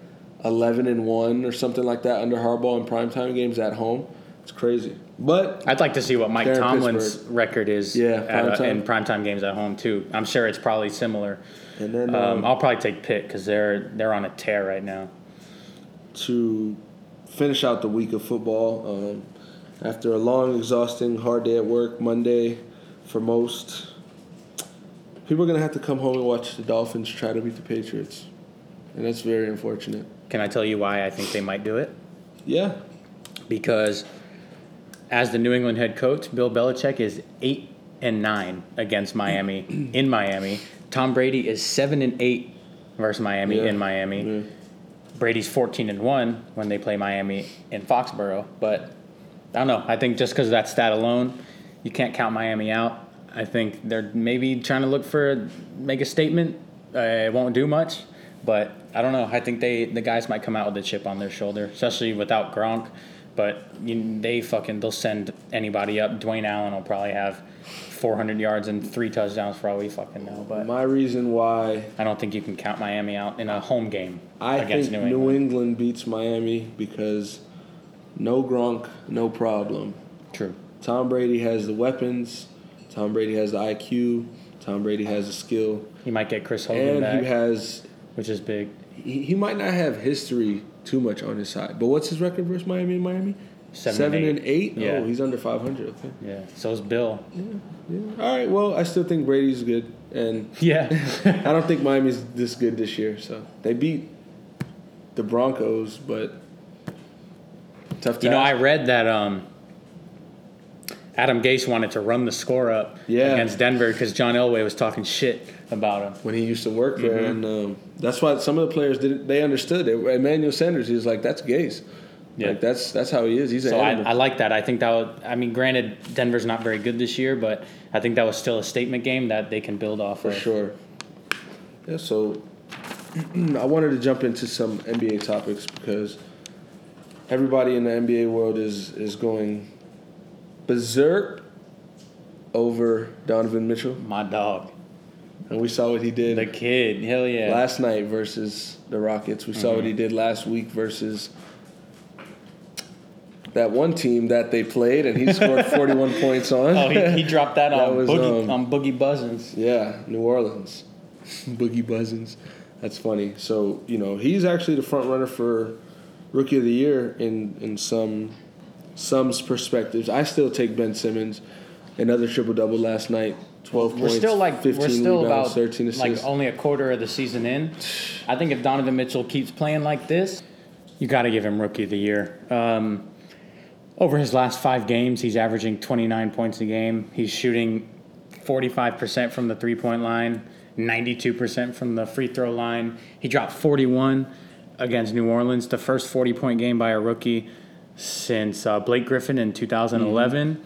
[SPEAKER 1] eleven and one or something like that under Harbaugh in prime time games at home. It's crazy. But
[SPEAKER 2] I'd like to see what Mike Tomlin's record is yeah, at, uh, in primetime games at home too. I'm sure it's probably similar.
[SPEAKER 1] And then
[SPEAKER 2] um, um, I'll probably take Pitt because they're they're on a tear right now.
[SPEAKER 1] To finish out the week of football, um, after a long, exhausting, hard day at work, Monday for most, people are gonna have to come home and watch the Dolphins try to beat the Patriots, and that's very unfortunate.
[SPEAKER 2] Can I tell you why I think they might do it?
[SPEAKER 1] Yeah.
[SPEAKER 2] Because as the New England head coach, Bill Belichick is eight and nine against Miami in Miami. Tom Brady is seven and eight versus Miami yeah. in Miami. Yeah. Brady's fourteen and one when they play Miami in Foxborough, but I don't know. I think just because of that stat alone, you can't count Miami out. I think they're maybe trying to look for make a statement. Uh, it won't do much, but I don't know. I think they the guys might come out with a chip on their shoulder, especially without Gronk. But you, they fucking they'll send anybody up. Dwayne Allen will probably have 400 yards and three touchdowns for all we fucking know. But
[SPEAKER 1] my reason why
[SPEAKER 2] I don't think you can count Miami out in a home game
[SPEAKER 1] I against think New England. New England beats Miami because no Gronk, no problem.
[SPEAKER 2] True.
[SPEAKER 1] Tom Brady has the weapons. Tom Brady has the IQ. Tom Brady has the skill.
[SPEAKER 2] He might get Chris Hogan and back, he has, which is big.
[SPEAKER 1] He, he might not have history too much on his side, but what's his record versus Miami and Miami? Seven, Seven and, eight. and eight. Yeah. Oh, he's under five hundred. Okay.
[SPEAKER 2] Yeah. So is Bill.
[SPEAKER 1] Yeah. Yeah. All right. Well, I still think Brady's good, and
[SPEAKER 2] yeah,
[SPEAKER 1] I don't think Miami's this good this year. So they beat the Broncos, but
[SPEAKER 2] tough. You know, I read that um, Adam Gase wanted to run the score up yeah. against Denver because John Elway was talking shit about him
[SPEAKER 1] when he used to work there, mm-hmm. and um, that's why some of the players didn't. They understood it. Emmanuel Sanders, he was like, "That's Gase." Yeah. Like that's that's how he is. He's
[SPEAKER 2] so I, I, like that. I think that would, I mean, granted, Denver's not very good this year, but I think that was still a statement game that they can build off
[SPEAKER 1] for
[SPEAKER 2] of.
[SPEAKER 1] sure. Yeah. So I wanted to jump into some NBA topics because everybody in the NBA world is is going berserk over Donovan Mitchell.
[SPEAKER 2] My dog.
[SPEAKER 1] And we saw what he did.
[SPEAKER 2] The kid, hell yeah.
[SPEAKER 1] Last night versus the Rockets. We saw mm-hmm. what he mm-hmm. did last week versus that one team that they played, and he scored 41 points on.
[SPEAKER 2] Oh, he, he dropped that, that on, was, Boogie, um, on Boogie Buzzins.
[SPEAKER 1] Yeah, New Orleans. Boogie Buzzins. That's funny. So, you know, he's actually the front runner for Rookie of the Year in, in some some perspectives. I still take Ben Simmons. Another triple double last night. 12 we're points, still like 15 we're still rebounds, about 13 assists.
[SPEAKER 2] like only a quarter of the season in. I think if Donovan Mitchell keeps playing like this, you got to give him rookie of the year. Um, over his last five games, he's averaging 29 points a game. He's shooting 45% from the three point line, 92% from the free throw line. He dropped 41 against New Orleans, the first 40 point game by a rookie since uh, Blake Griffin in 2011. Mm-hmm.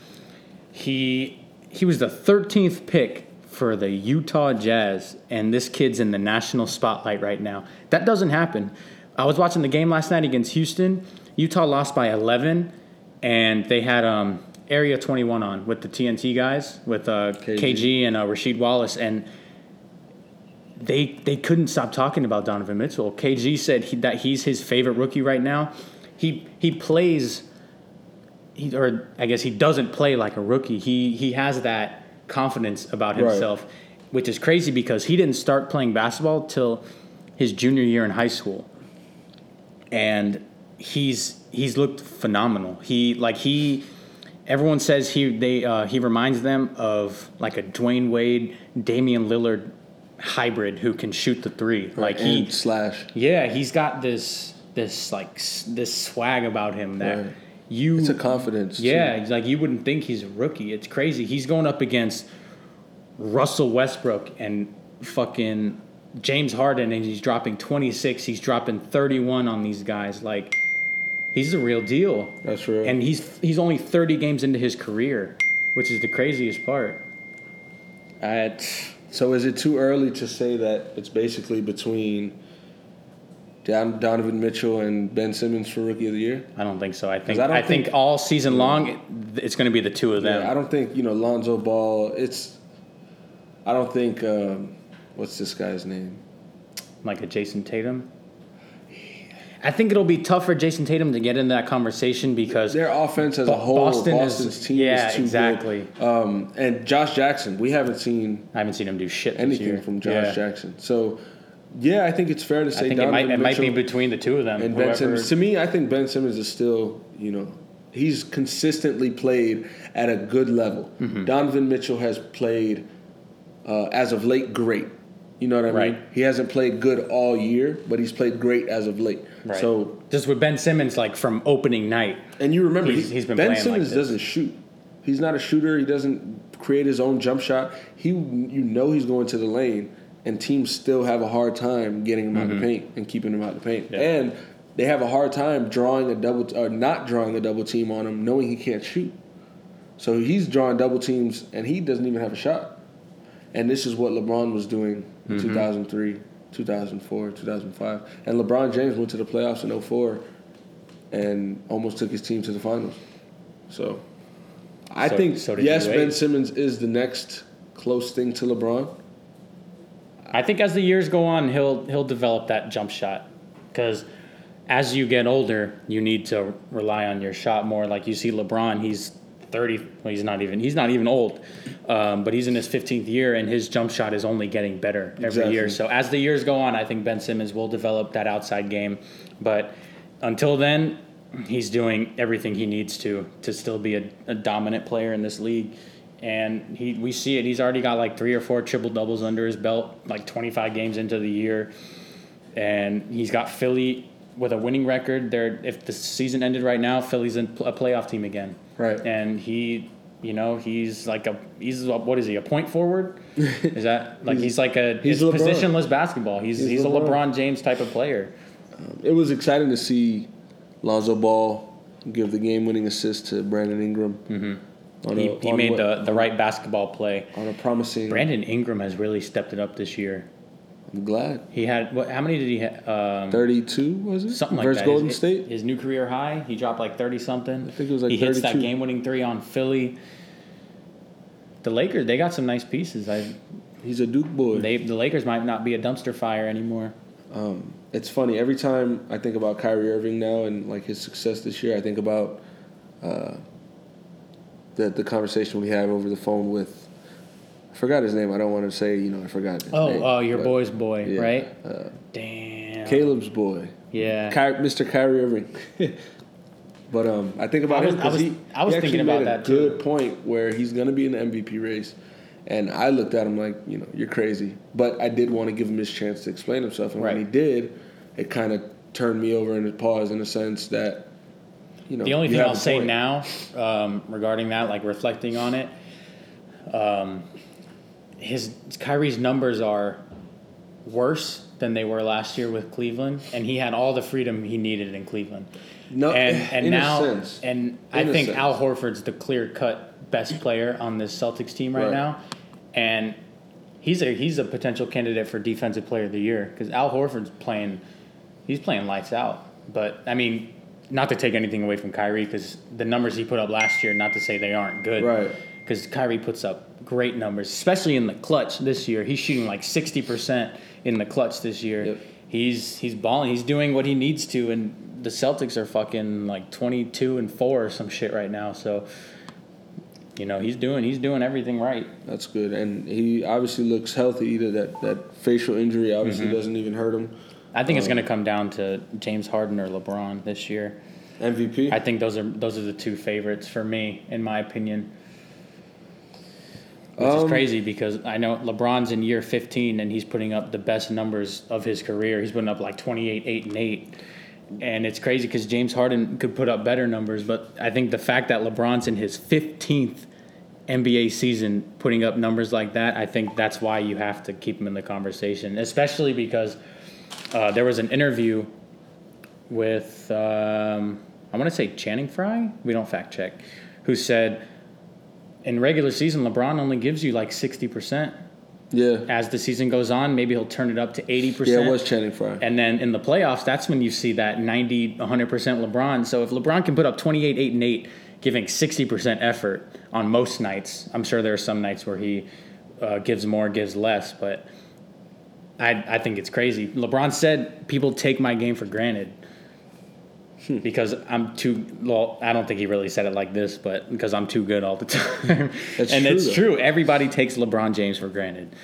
[SPEAKER 2] He he was the 13th pick for the Utah Jazz, and this kid's in the national spotlight right now. That doesn't happen. I was watching the game last night against Houston. Utah lost by 11, and they had um, Area 21 on with the TNT guys, with uh, KG. KG. and uh, Rasheed Wallace, and they they couldn't stop talking about Donovan Mitchell. KG said he, that he's his favorite rookie right now. He he plays he, or I guess he doesn't play like a rookie. He he has that confidence about himself, right. which is crazy because he didn't start playing basketball till his junior year in high school, and he's he's looked phenomenal. He like he everyone says he they uh, he reminds them of like a Dwyane Wade, Damian Lillard hybrid who can shoot the three. Like he
[SPEAKER 1] slash.
[SPEAKER 2] Yeah, he's got this this like this swag about him that. Right you
[SPEAKER 1] it's a confidence.
[SPEAKER 2] Yeah, too. like you wouldn't think he's a rookie. It's crazy. He's going up against Russell Westbrook and fucking James Harden, and he's dropping 26. He's dropping 31 on these guys. Like he's a real deal.
[SPEAKER 1] That's real.
[SPEAKER 2] And he's he's only 30 games into his career, which is the craziest part.
[SPEAKER 1] At so is it too early to say that it's basically between Don, Donovan Mitchell and Ben Simmons for Rookie of the Year?
[SPEAKER 2] I don't think so. I think I, I think, think, all season long it's going to be the two of them.
[SPEAKER 1] Yeah, I don't think you know Lonzo Ball. It's I don't think um, what's this guy's name?
[SPEAKER 2] Like a Jayson Tatum. I think it'll be tough for Jayson Tatum to get into that conversation because
[SPEAKER 1] their offense as a whole, Boston Boston's is, team yeah, is too exactly. good. Um, and Josh Jackson, we haven't seen.
[SPEAKER 2] I haven't seen him do shit.
[SPEAKER 1] Anything from Josh yeah. Jackson. So yeah, I think it's fair to say. I
[SPEAKER 2] think it might, it might be between the two of them.
[SPEAKER 1] And Ben Simmons. To me, I think Ben Simmons is still, you know, he's consistently played at a good level. Mm-hmm. Donovan Mitchell has played, uh, as of late, great. You know what I right. mean? He hasn't played good all year, but he's played great as of late. Right. So
[SPEAKER 2] just with Ben Simmons, like from opening night,
[SPEAKER 1] and you remember he's, he's been Ben Simmons like doesn't shoot. He's not a shooter. He doesn't create his own jump shot. He, you know, he's going to the lane and teams still have a hard time getting him mm-hmm. out the mm-hmm. paint and keeping him out the paint. Yeah. And they have a hard time drawing a double or not drawing a double team on him, knowing he can't shoot. So he's drawing double teams, and he doesn't even have a shot. And this is what LeBron was doing in mm-hmm. 2003, 2004, 2005. And LeBron James went to the playoffs in 04 and almost took his team to the finals. So I so, think, so yes, Ben Simmons is the next close thing to LeBron.
[SPEAKER 2] I think as the years go on, he'll he'll develop that jump shot because as you get older, you need to rely on your shot more. Like you see LeBron, he's 30 well he's not even he's not even old um, but he's in his 15th year and his jump shot is only getting better every exactly. year so as the years go on i think ben simmons will develop that outside game. But until then he's doing everything he needs to to still be a, a dominant player in this league. And he we see it. He's already got like three or four triple doubles under his belt like 25 games into the year. And he's got philly with a winning record there if the season ended right now philly's in a playoff team again
[SPEAKER 1] Right.
[SPEAKER 2] And he, you know, he's like a he's a, what is he a point forward? Is that like he's, he's like a he's positionless basketball. He's he's, he's LeBron. a LeBron James type of player.
[SPEAKER 1] Um, it was exciting to see Lonzo Ball give the game-winning assist to Brandon Ingram.
[SPEAKER 2] Mm-hmm. he, a, he made what, the, the right basketball play
[SPEAKER 1] on a promising.
[SPEAKER 2] Brandon Ingram has really stepped it up this year.
[SPEAKER 1] I'm glad
[SPEAKER 2] he had. What? How many did he have? Um,
[SPEAKER 1] Thirty-two was it?
[SPEAKER 2] Something like Versus that.
[SPEAKER 1] Golden
[SPEAKER 2] his,
[SPEAKER 1] State.
[SPEAKER 2] His new career high. He dropped like thirty something.
[SPEAKER 1] I think it was like
[SPEAKER 2] he
[SPEAKER 1] 32.
[SPEAKER 2] hits that game-winning three on Philly. The Lakers, they got some nice pieces. I.
[SPEAKER 1] He's a Duke boy.
[SPEAKER 2] They the Lakers might not be a dumpster fire anymore.
[SPEAKER 1] Um, it's funny every time I think about Kyrie Irving now and like his success this year. I think about uh, the the conversation we had over the phone with forgot his name. I don't want to say, you know, I forgot his
[SPEAKER 2] oh,
[SPEAKER 1] name.
[SPEAKER 2] Oh, your boy's boy, yeah, right?
[SPEAKER 1] Uh,
[SPEAKER 2] Damn.
[SPEAKER 1] Caleb's boy.
[SPEAKER 2] Yeah.
[SPEAKER 1] Ky- Mr. Kyrie Irving. but um, I think about
[SPEAKER 2] I was,
[SPEAKER 1] him
[SPEAKER 2] because
[SPEAKER 1] he,
[SPEAKER 2] I was
[SPEAKER 1] he
[SPEAKER 2] thinking about that
[SPEAKER 1] good point where he's going to be in the MVP race. And I looked at him like, you know, you're crazy. But I did want to give him his chance to explain himself. And right. when he did, it kind of turned me over in a pause in a sense that, you know.
[SPEAKER 2] The only thing I'll say now um, regarding that, like reflecting on it, um, his Kyrie's numbers are worse than they were last year with Cleveland, and he had all the freedom he needed in Cleveland.
[SPEAKER 1] No,
[SPEAKER 2] and and now
[SPEAKER 1] and
[SPEAKER 2] in I think Al Horford's the clear cut best player on this Celtics team right, right, now, and he's a he's a potential candidate for defensive player of the year because Al Horford's playing, he's playing lights out. But I mean, not to take anything away from Kyrie because the numbers he put up last year, not to say they aren't good,
[SPEAKER 1] right?
[SPEAKER 2] Because Kyrie puts up great numbers, especially in the clutch this year. He's shooting like sixty percent in the clutch this year. Yep. He's he's balling. He's doing what he needs to, and the Celtics are fucking like twenty two and four or some shit right now. So, you know, he's doing he's doing everything right.
[SPEAKER 1] That's good, and he obviously looks healthy. Either that that facial injury obviously mm-hmm. doesn't even hurt him.
[SPEAKER 2] I think um, it's going to come down to James Harden or LeBron this year.
[SPEAKER 1] MVP.
[SPEAKER 2] I think those are those are the two favorites for me, in my opinion which um, is crazy because I know LeBron's in year 15 and he's putting up the best numbers of his career. He's putting up like 28, 8, and 8. And it's crazy because James Harden could put up better numbers, but I think the fact that LeBron's in his 15th NBA season putting up numbers like that, I think that's why you have to keep him in the conversation, especially because uh, there was an interview with, um, I want to say Channing Frye, we don't fact check, who said, in regular season, LeBron only gives you like sixty percent.
[SPEAKER 1] Yeah.
[SPEAKER 2] As the season goes on, maybe he'll turn it up to 80%.
[SPEAKER 1] Yeah, it was Channing Frye.
[SPEAKER 2] And then in the playoffs, that's when you see that 90, 100% LeBron. So if LeBron can put up 28, 8, and 8, giving 60% effort on most nights, I'm sure there are some nights where he uh, gives more, gives less, but I, I think it's crazy. LeBron said people take my game for granted. Because I'm too well. I don't think he really said it like this, but because I'm too good all the time. and true, it's though. true. Everybody takes LeBron James for granted.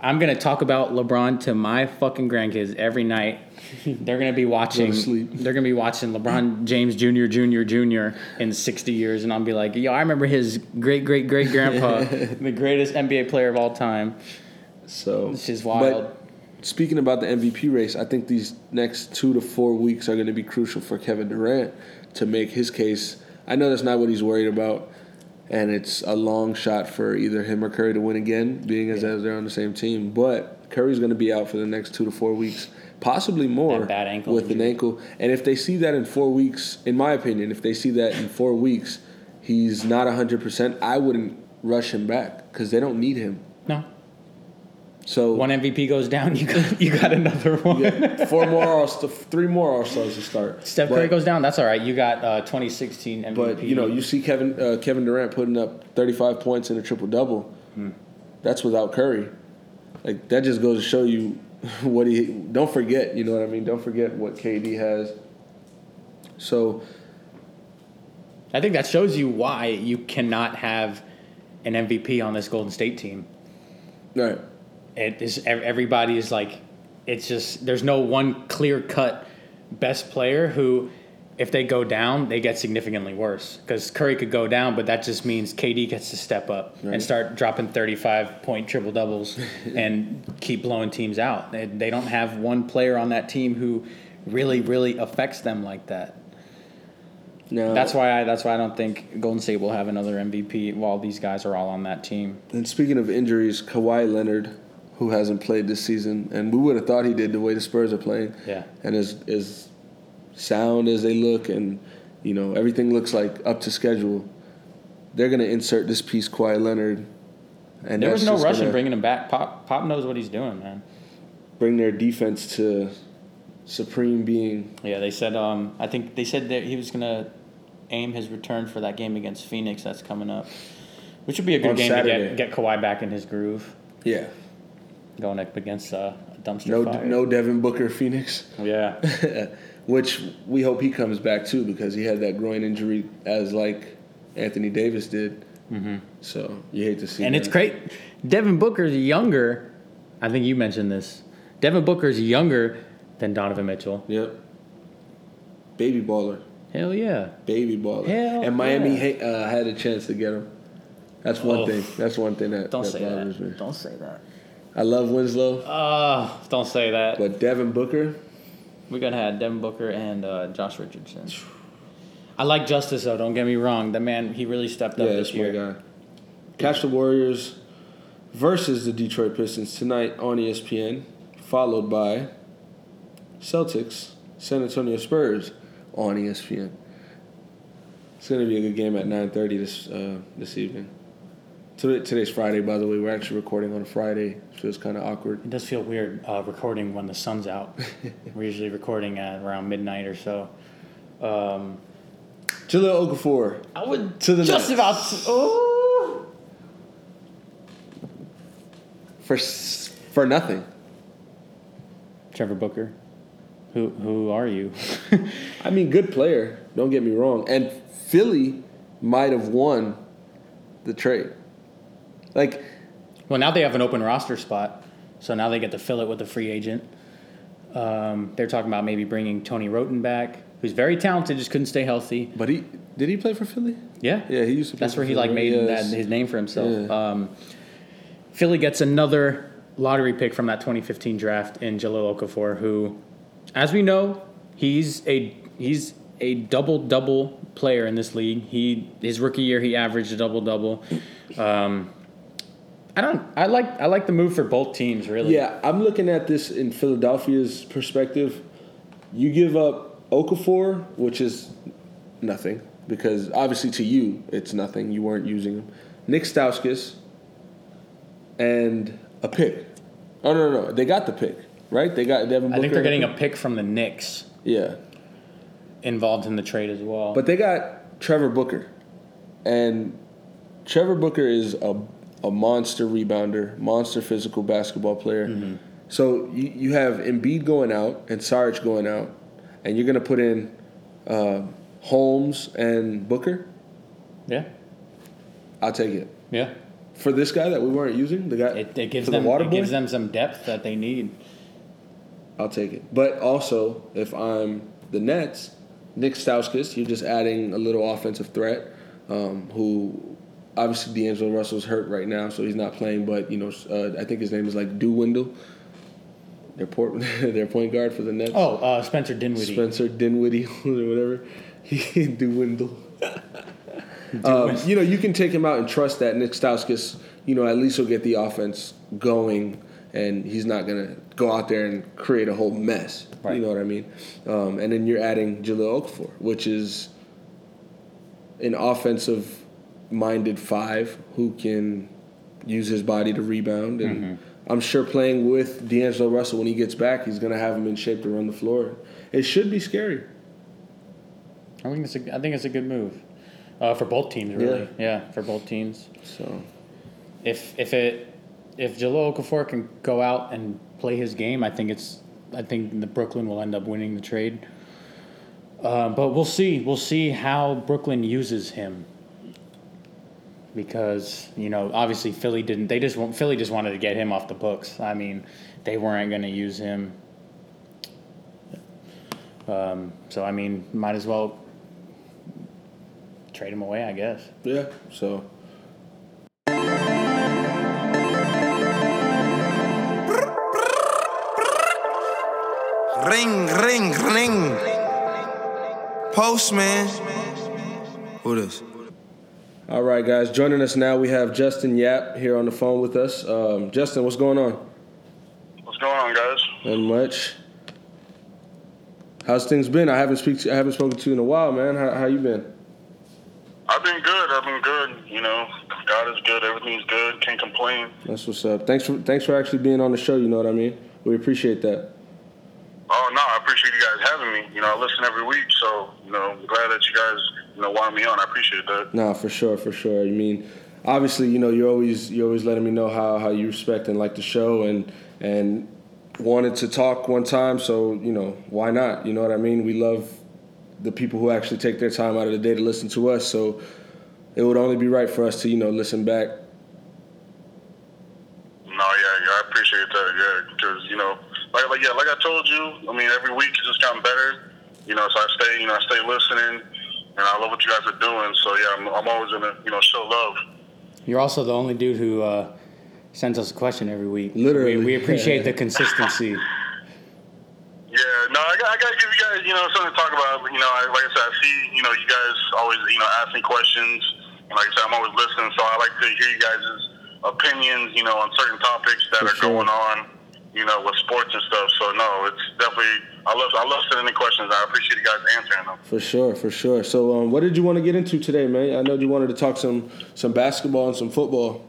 [SPEAKER 2] I'm gonna talk about LeBron to my fucking grandkids every night. They're gonna be watching. they're gonna be watching LeBron James Jr. Jr. Jr. in 60 years, and I'll be like, "Yo, I remember his great great great grandpa, the greatest NBA player of all time."
[SPEAKER 1] So
[SPEAKER 2] this is wild.
[SPEAKER 1] Speaking about the MVP race, I think these next two to four weeks are going to be crucial for Kevin Durant to make his case. I know that's not what he's worried about, and it's a long shot for either him or Curry to win again, being as, yeah. as they're on the same team. But Curry's going to be out for the next two to four weeks, possibly more
[SPEAKER 2] bad ankle
[SPEAKER 1] with injury. an ankle. And if they see that in four weeks, in my opinion, if they see that in four weeks, he's not hundred percent. I wouldn't rush him back because they don't need him.
[SPEAKER 2] So one MVP goes down, you got you got another one.
[SPEAKER 1] Yeah, four more, all three more All Stars to start.
[SPEAKER 2] Steph Curry goes down. That's all right. You got uh, 2016 MVP.
[SPEAKER 1] But you know, you see Kevin uh, Kevin Durant putting up 35 points in a triple double. Hmm. That's without Curry. Like that just goes to show you what he. Don't forget, you know what I mean. Don't forget what KD has. So.
[SPEAKER 2] I think that shows you why you cannot have an MVP on this Golden State team.
[SPEAKER 1] Right
[SPEAKER 2] it is everybody is like it's just there's no one clear cut best player who if they go down they get significantly worse because curry could go down but that just means kd gets to step up right. and start dropping 35 point triple doubles and keep blowing teams out they, they don't have one player on that team who really really affects them like that no. That's why I that's why I don't think Golden State will have another MVP while these guys are all on that team.
[SPEAKER 1] And speaking of injuries, Kawhi Leonard who hasn't played this season, and we would have thought he did the way the Spurs are playing.
[SPEAKER 2] Yeah.
[SPEAKER 1] And as as sound as they look, and you know everything looks like up to schedule, they're gonna insert this piece, Kawhi Leonard.
[SPEAKER 2] And there was no rush in bringing him back. Pop Pop knows what he's doing, man.
[SPEAKER 1] Bring their defense to supreme being.
[SPEAKER 2] Yeah, they said. Um, I think they said that he was gonna aim his return for that game against Phoenix that's coming up, which would be a good On game Saturday. to get get Kawhi back in his groove.
[SPEAKER 1] Yeah
[SPEAKER 2] going up against uh, a dumpster
[SPEAKER 1] no,
[SPEAKER 2] fire.
[SPEAKER 1] No Devin Booker Phoenix.
[SPEAKER 2] Yeah.
[SPEAKER 1] Which we hope he comes back too because he had that groin injury as like Anthony Davis did. Mm-hmm. So you hate to see.
[SPEAKER 2] And
[SPEAKER 1] that.
[SPEAKER 2] it's great. Devin Booker's younger. I think you mentioned this. Devin Booker's younger than Donovan Mitchell.
[SPEAKER 1] Yep. Baby baller.
[SPEAKER 2] Hell yeah.
[SPEAKER 1] Baby baller.
[SPEAKER 2] Hell
[SPEAKER 1] and Miami yeah. uh, had a chance to get him. That's one oh. thing. That's one thing that,
[SPEAKER 2] Don't
[SPEAKER 1] that
[SPEAKER 2] say that. Me. Don't say that.
[SPEAKER 1] I love Winslow.
[SPEAKER 2] Uh, don't say that.
[SPEAKER 1] But Devin Booker.
[SPEAKER 2] We're gonna have Devin Booker and uh, Josh Richardson. I like Justise though. Don't get me wrong. The man, he really stepped up
[SPEAKER 1] yeah,
[SPEAKER 2] this year.
[SPEAKER 1] guy. Catch the Warriors versus the Detroit Pistons tonight on ESPN, followed by Celtics, San Antonio Spurs on ESPN. It's gonna be a good game at nine thirty this uh, this evening. Today's Friday, by the way. We're actually recording on a Friday. It feels kind of awkward.
[SPEAKER 2] It does feel weird uh, recording when the sun's out. We're usually recording at around midnight or so. Um,
[SPEAKER 1] Jahlil Okafor.
[SPEAKER 2] I would to the just about. Oh.
[SPEAKER 1] For for nothing.
[SPEAKER 2] Trevor Booker. Who who are you?
[SPEAKER 1] I mean, good player. Don't get me wrong. And Philly might have won the trade. Like,
[SPEAKER 2] well, now they have an open roster spot, so now they get to fill it with a free agent. Um, they're talking about maybe bringing Tony Wroten back, who's very talented, just couldn't stay healthy.
[SPEAKER 1] But he did he play for Philly?
[SPEAKER 2] Yeah,
[SPEAKER 1] yeah, he used to.
[SPEAKER 2] That's where he like made that, his name for himself. Yeah. Um, Philly gets another lottery pick from that 2015 draft in Jahlil Okafor, who, as we know, he's a he's a double double player in this league. He his rookie year he averaged a double double. Um, I don't. I like. I like the move for both teams. Really.
[SPEAKER 1] Yeah, I'm looking at this in Philadelphia's perspective. You give up Okafor, which is nothing because obviously to you it's nothing. You weren't using him. Nick Stauskas and a pick. Oh no, no, no! They got the pick, right? They got Devin. Booker
[SPEAKER 2] I think they're getting a pick from the Knicks.
[SPEAKER 1] Yeah.
[SPEAKER 2] Involved in the trade as well.
[SPEAKER 1] But they got Trevor Booker, and Trevor Booker is a a monster rebounder, monster physical basketball player. Mm-hmm. So you, you have Embiid going out and Sarge going out, and you're going to put in uh, Holmes and Booker.
[SPEAKER 2] Yeah,
[SPEAKER 1] I'll take it.
[SPEAKER 2] Yeah,
[SPEAKER 1] for this guy that we weren't using, the guy
[SPEAKER 2] it, it gives them the it gives them some depth that they need.
[SPEAKER 1] I'll take it. But also, if I'm the Nets, Nick Stauskas, you're just adding a little offensive threat um, who obviously D'Angelo Russell's hurt right now, so he's not playing. But you know, uh, I think his name is like Dew Windle. Their port, their point guard for the Nets.
[SPEAKER 2] Oh, uh, Spencer Dinwiddie.
[SPEAKER 1] Spencer Dinwiddie or whatever. He Dew Windle. Um, you know, you can take him out and trust that Nick Stauskas, you know, at least he'll get the offense going, and he's not gonna go out there and create a whole mess. Right. You know what I mean? Um, and then you're adding Jahlil Okafor, which is an offensive minded five who can use his body to rebound and. Mm-hmm. I'm sure playing with D'Angelo Russell when he gets back, he's going to have him in shape to run the floor. It should be scary.
[SPEAKER 2] I think it's a, I think it's a good move uh, for both teams, really. Yeah. yeah, for both teams. So, if if it if Jahlil Okafor can go out and play his game, I think it's I think the Brooklyn will end up winning the trade. Uh, but we'll see. We'll see how Brooklyn uses him. Because you know, obviously Philly didn't. They just want Philly just wanted to get him off the books. I mean, they weren't going to use him. Um, so I mean, might as well trade him away, I guess.
[SPEAKER 1] Yeah. So.
[SPEAKER 3] Ring, ring, ring. Postman. Who this?
[SPEAKER 1] All right, guys. Joining us now, we have Justin Yapp here on the phone with us. Um, Justin, what's going on?
[SPEAKER 4] What's going on, guys?
[SPEAKER 1] Not much. How's things been? I haven't speak. To, I haven't spoken to you in a while, man. How, how you been?
[SPEAKER 4] I've been good. I've been good. You know, God is good. Everything's good. Can't complain.
[SPEAKER 1] That's what's up. Thanks for thanks for actually being on the show. You know what I mean? We appreciate that.
[SPEAKER 4] Oh no, I appreciate you guys having me. You know, I listen every week, so you know, I'm glad that you guys you know want me on. I appreciate that.
[SPEAKER 1] No, for sure, for sure. I mean, obviously, you know, you're always you're always letting me know how how you respect and like the show, and and wanted to talk one time, so you know, why not? You know what I mean? We love the people who actually take their time out of the day to listen to us. So it would only be right for us to, you know, listen back.
[SPEAKER 4] No, yeah, yeah, I appreciate that, yeah, because you know, like, like, yeah, like I told you, I mean, every week it's just gotten better, you know. So I stay, you know, I stay listening, and I love what you guys are doing. So yeah, I'm, I'm always gonna, you know, show love.
[SPEAKER 2] You're also the only dude who uh, sends us a question every week.
[SPEAKER 1] Literally,
[SPEAKER 2] we, we appreciate the consistency.
[SPEAKER 4] Yeah, no, I got, I got to give you guys, you know, something to talk about. You know, I, like I said, I see, you know, you guys always, you know, asking questions. And like I said, I'm always listening, so I like to hear you guys' opinions, you know, on certain topics that For are sure. going on, you know, with sports and stuff. So no, it's definitely, I love, I love sending questions. I appreciate you guys answering them.
[SPEAKER 1] For sure, for sure. So, um, what did you want to get into today, man? I know you wanted to talk some, some basketball and some football.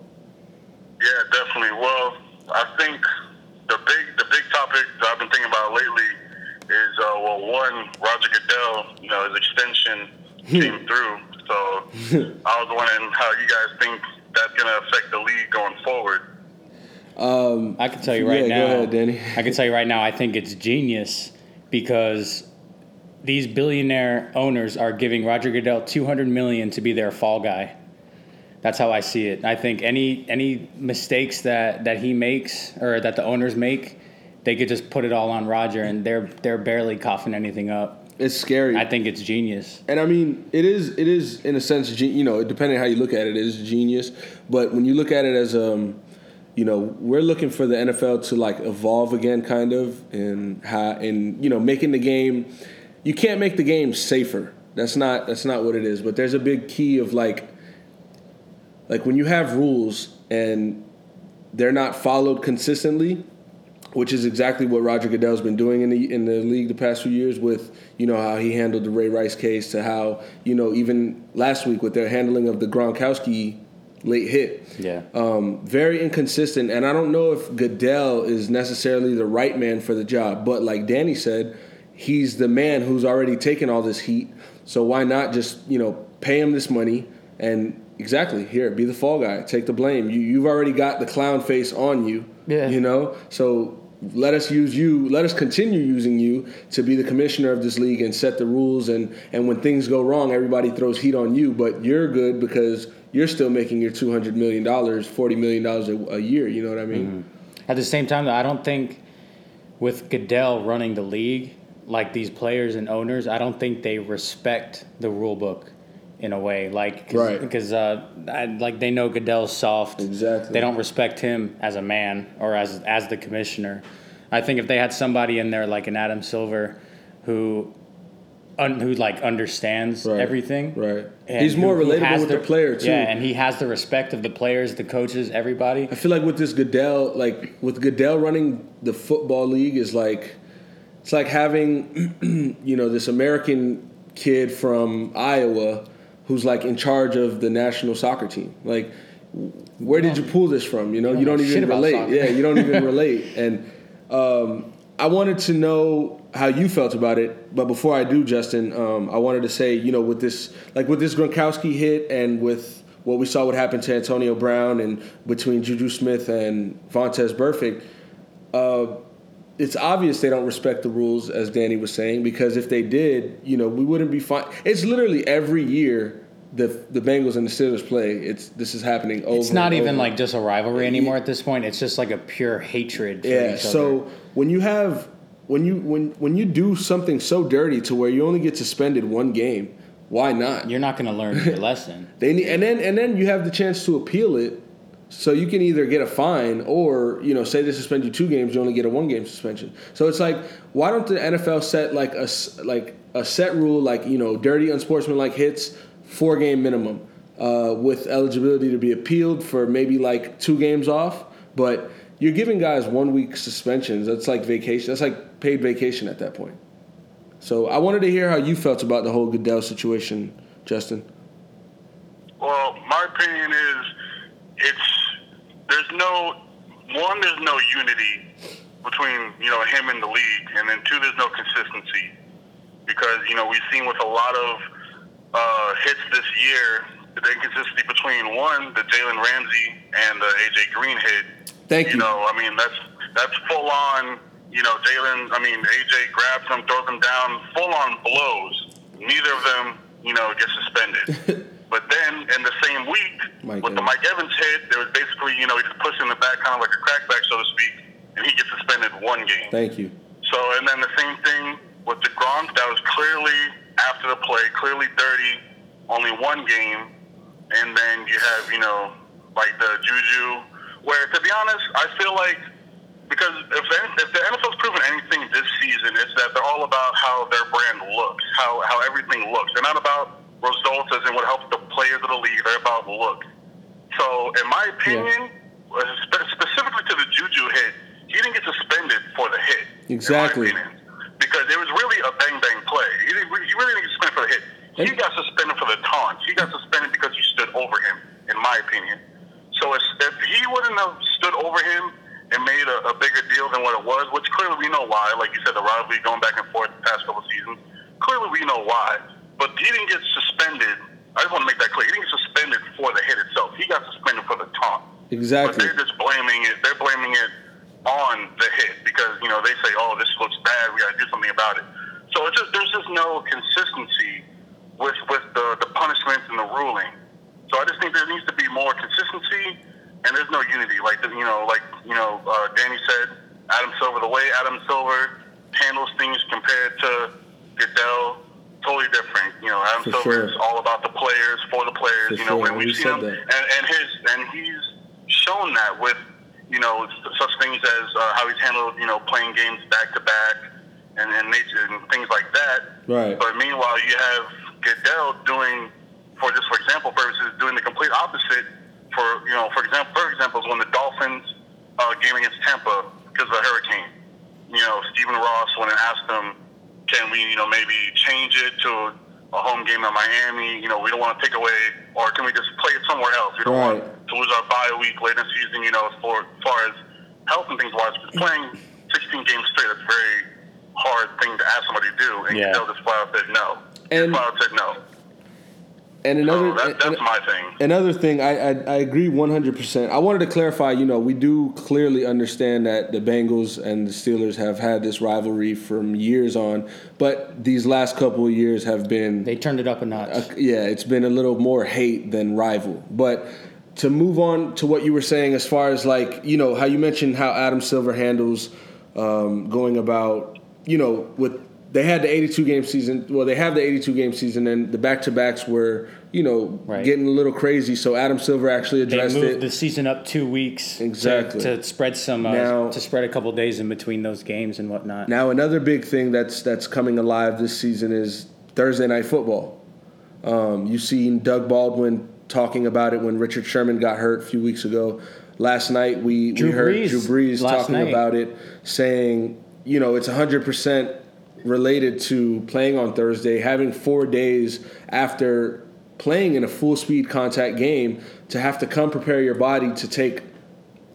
[SPEAKER 4] Yeah, definitely. Well, I think the big, the big topic that I've been thinking about lately is uh, well, one Roger Goodell, you know, his extension hmm. came through. So I was wondering how you guys think that's going to affect the league going forward.
[SPEAKER 2] Um, I can tell you right yeah, now. Go ahead, Danny. I can tell you right now. I think it's genius because these billionaire owners are giving Roger Goodell 200 million to be their fall guy. That's how I see it. I think any any mistakes that that he makes or that the owners make, they could just put it all on Roger, and they're they're barely coughing anything up.
[SPEAKER 1] It's scary.
[SPEAKER 2] I think it's genius.
[SPEAKER 1] And I mean, it is it is in a sense, you know, depending on how you look at it, it is genius. But when you look at it as um, you know, we're looking for the NFL to like evolve again, kind of, and how and you know, making the game. You can't make the game safer. That's not that's not what it is. But there's a big key of like, like when you have rules and they're not followed consistently which is exactly what Roger Goodell's been doing in the in the league the past few years with you know how he handled the Ray Rice case to how you know even last week with their handling of the Gronkowski late hit.
[SPEAKER 2] Yeah.
[SPEAKER 1] Um, very inconsistent, and I don't know if Goodell is necessarily the right man for the job, but like Danny said, he's the man who's already taken all this heat. So why not just you know pay him this money and exactly here be the fall guy, take the blame. You you've already got the clown face on you.
[SPEAKER 2] Yeah.
[SPEAKER 1] You know, so let us use you let us continue using you to be the commissioner of this league and set the rules. And and when things go wrong everybody throws heat on you but you're good because you're still making your 200 million dollars 40 million dollars a year you know what i mean?
[SPEAKER 2] Mm-hmm. at the same time though i don't think with goodell running the league like these players and owners i don't think they respect the rule book in a way, like cause,
[SPEAKER 1] right
[SPEAKER 2] because uh, like they know Goodell's soft.
[SPEAKER 1] Exactly.
[SPEAKER 2] They don't respect him as a man or as as the commissioner. I think if they had somebody in there like an Adam Silver, who un, who like understands right. everything.
[SPEAKER 1] Right. He's more who, relatable who with the, the, player too.
[SPEAKER 2] Yeah, and he has the respect of the players, the coaches, everybody.
[SPEAKER 1] I feel like with this Goodell, like with Goodell running the football league, is like it's like having you know this American kid from Iowa who's like in charge of the national soccer team. Like, where did you pull this from? You know, you don't, you don't even relate. Yeah, you don't even relate. And um, I wanted to know how you felt about it. But before I do, Justin, um, I wanted to say, you know, with this, like with this Gronkowski hit and with what we saw what happened to Antonio Brown and between Juju Smith and Vontaze Burfict, uh, it's obvious they don't respect the rules, as Danny was saying, because if they did, you know, we wouldn't be fine. It's literally every year the the Bengals and the Steelers play. It's this is happening over.
[SPEAKER 2] It's not even over. like just a rivalry anymore at this point. It's just like a pure hatred. yeah.
[SPEAKER 1] so when you have when you when when you do something so dirty to where you only get suspended one game, why not?
[SPEAKER 2] You're not going to learn your lesson.
[SPEAKER 1] they need, and then and then you have the chance to appeal it, so you can either get a fine or you know say they suspend you two games, you only get a one game suspension. So it's like why don't the NFL set like a like a set rule like you know dirty unsportsmanlike hits four game minimum uh, with eligibility to be appealed for maybe like two games off, but you're giving guys one week suspensions. That's like vacation. That's like paid vacation at that point. So I wanted to hear how you felt about the whole Goodell situation, Justin.
[SPEAKER 4] Well, my opinion is it's there's no one there's no unity between you know him and the league, and then two there's no consistency because you know we've seen with a lot of uh, hits this year the inconsistency between one the Jalen Ramsey and the AJ Green hit
[SPEAKER 1] Thank you.
[SPEAKER 4] You know, I mean, that's that's full on. You know, Jalen. I mean, AJ grabs them, throws them down, full on blows. Neither of them, you know, get suspended. but then in the same week, Mike with Evans. the Mike Evans hit, there was basically, you know, he just pushed in the back, kind of like a crackback, so to speak, and he gets suspended one game.
[SPEAKER 1] Thank you.
[SPEAKER 4] So, and then the same thing with the Gronk. That was clearly after the play, clearly dirty, only one game, and then you have, you know, like the Juju where, to be honest, I feel like because if, if the NFL's proven anything this season, it's that they're all about how their brand looks, how how everything looks. They're not about results as in what helps the players of the league. They're about look. So, in my opinion, uh, yeah. specifically to the Juju hit, he didn't get suspended for the hit.
[SPEAKER 1] Exactly.
[SPEAKER 4] because it was really a bang bang play. He, didn't, he really didn't get suspended for the hit. He got suspended for the taunts. He got suspended because he stood over him, in my opinion. So if he wouldn't have stood over him and made a, a bigger deal than what it was, which clearly we know why, like you said, the rivalry going back and forth the past couple seasons, clearly we know why. But he didn't get suspended. I just want to make that clear. He didn't get suspended for the hit itself. He got suspended for the taunt.
[SPEAKER 1] Exactly.
[SPEAKER 4] But they're just blaming it. They're blaming it on the hit because you know they say, "Oh, this looks bad. We got to do something about it." So it's just there's just no consistency with with the the punishments and the ruling. So I just think there needs to be more consistency, and there's no unity. Like you know, like you know, uh, Danny said, Adam Silver. The way Adam Silver handles things compared to Goodell, totally different. You know, Adam for Silver sure. is all about the players, for the players. For you know, sure. when we've seen him, and, and his and he's shown that with you know such things as uh, how he's handled you know playing games back to back and and, nature, and things like that.
[SPEAKER 1] Right.
[SPEAKER 4] But meanwhile, you have Goodell doing for just for example purposes, doing the complete opposite. For you know, for example, for example, is when the Dolphins uh, game against Tampa because of the hurricane. You know, Stephen Ross went and asked them, "Can we, you know, maybe change it to a home game in Miami? You know, we don't want to take away, or can we just play it somewhere else? We don't right. want to lose our bye week late in the season. You know, for as far as health and things wise, because playing 16 games straight, that's a very hard thing to ask somebody to do, and yeah. Goodell just flat out said no. And flat out said no.
[SPEAKER 1] And another,
[SPEAKER 4] that, that's and, my thing.
[SPEAKER 1] Another thing, I, I, I agree one hundred percent. I wanted to clarify. You know, we do clearly understand that the Bengals and the Steelers have had this rivalry from years on, but these last couple of years have been
[SPEAKER 2] they turned it up a notch. Uh,
[SPEAKER 1] yeah, it's been a little more hate than rival. But to move on to what you were saying, as far as like you know how you mentioned how Adam Silver handles um, going about you know with they had the 82 game season. Well, they have the 82 game season, and the back to backs were, you know, right. getting a little crazy. So Adam Silver actually addressed
[SPEAKER 2] they moved
[SPEAKER 1] it.
[SPEAKER 2] the season up two weeks
[SPEAKER 1] exactly
[SPEAKER 2] to, to spread some uh, now, to spread a couple days in between those games and whatnot.
[SPEAKER 1] Now another big thing that's that's coming alive this season is Thursday night football. Um, you've seen Doug Baldwin talking about it when Richard Sherman got hurt a few weeks ago. Last night we, we heard Brees Drew Brees talking night. about it, saying, you know, it's 100% related to playing on Thursday, having four days after playing in a full speed contact game to have to come prepare your body to take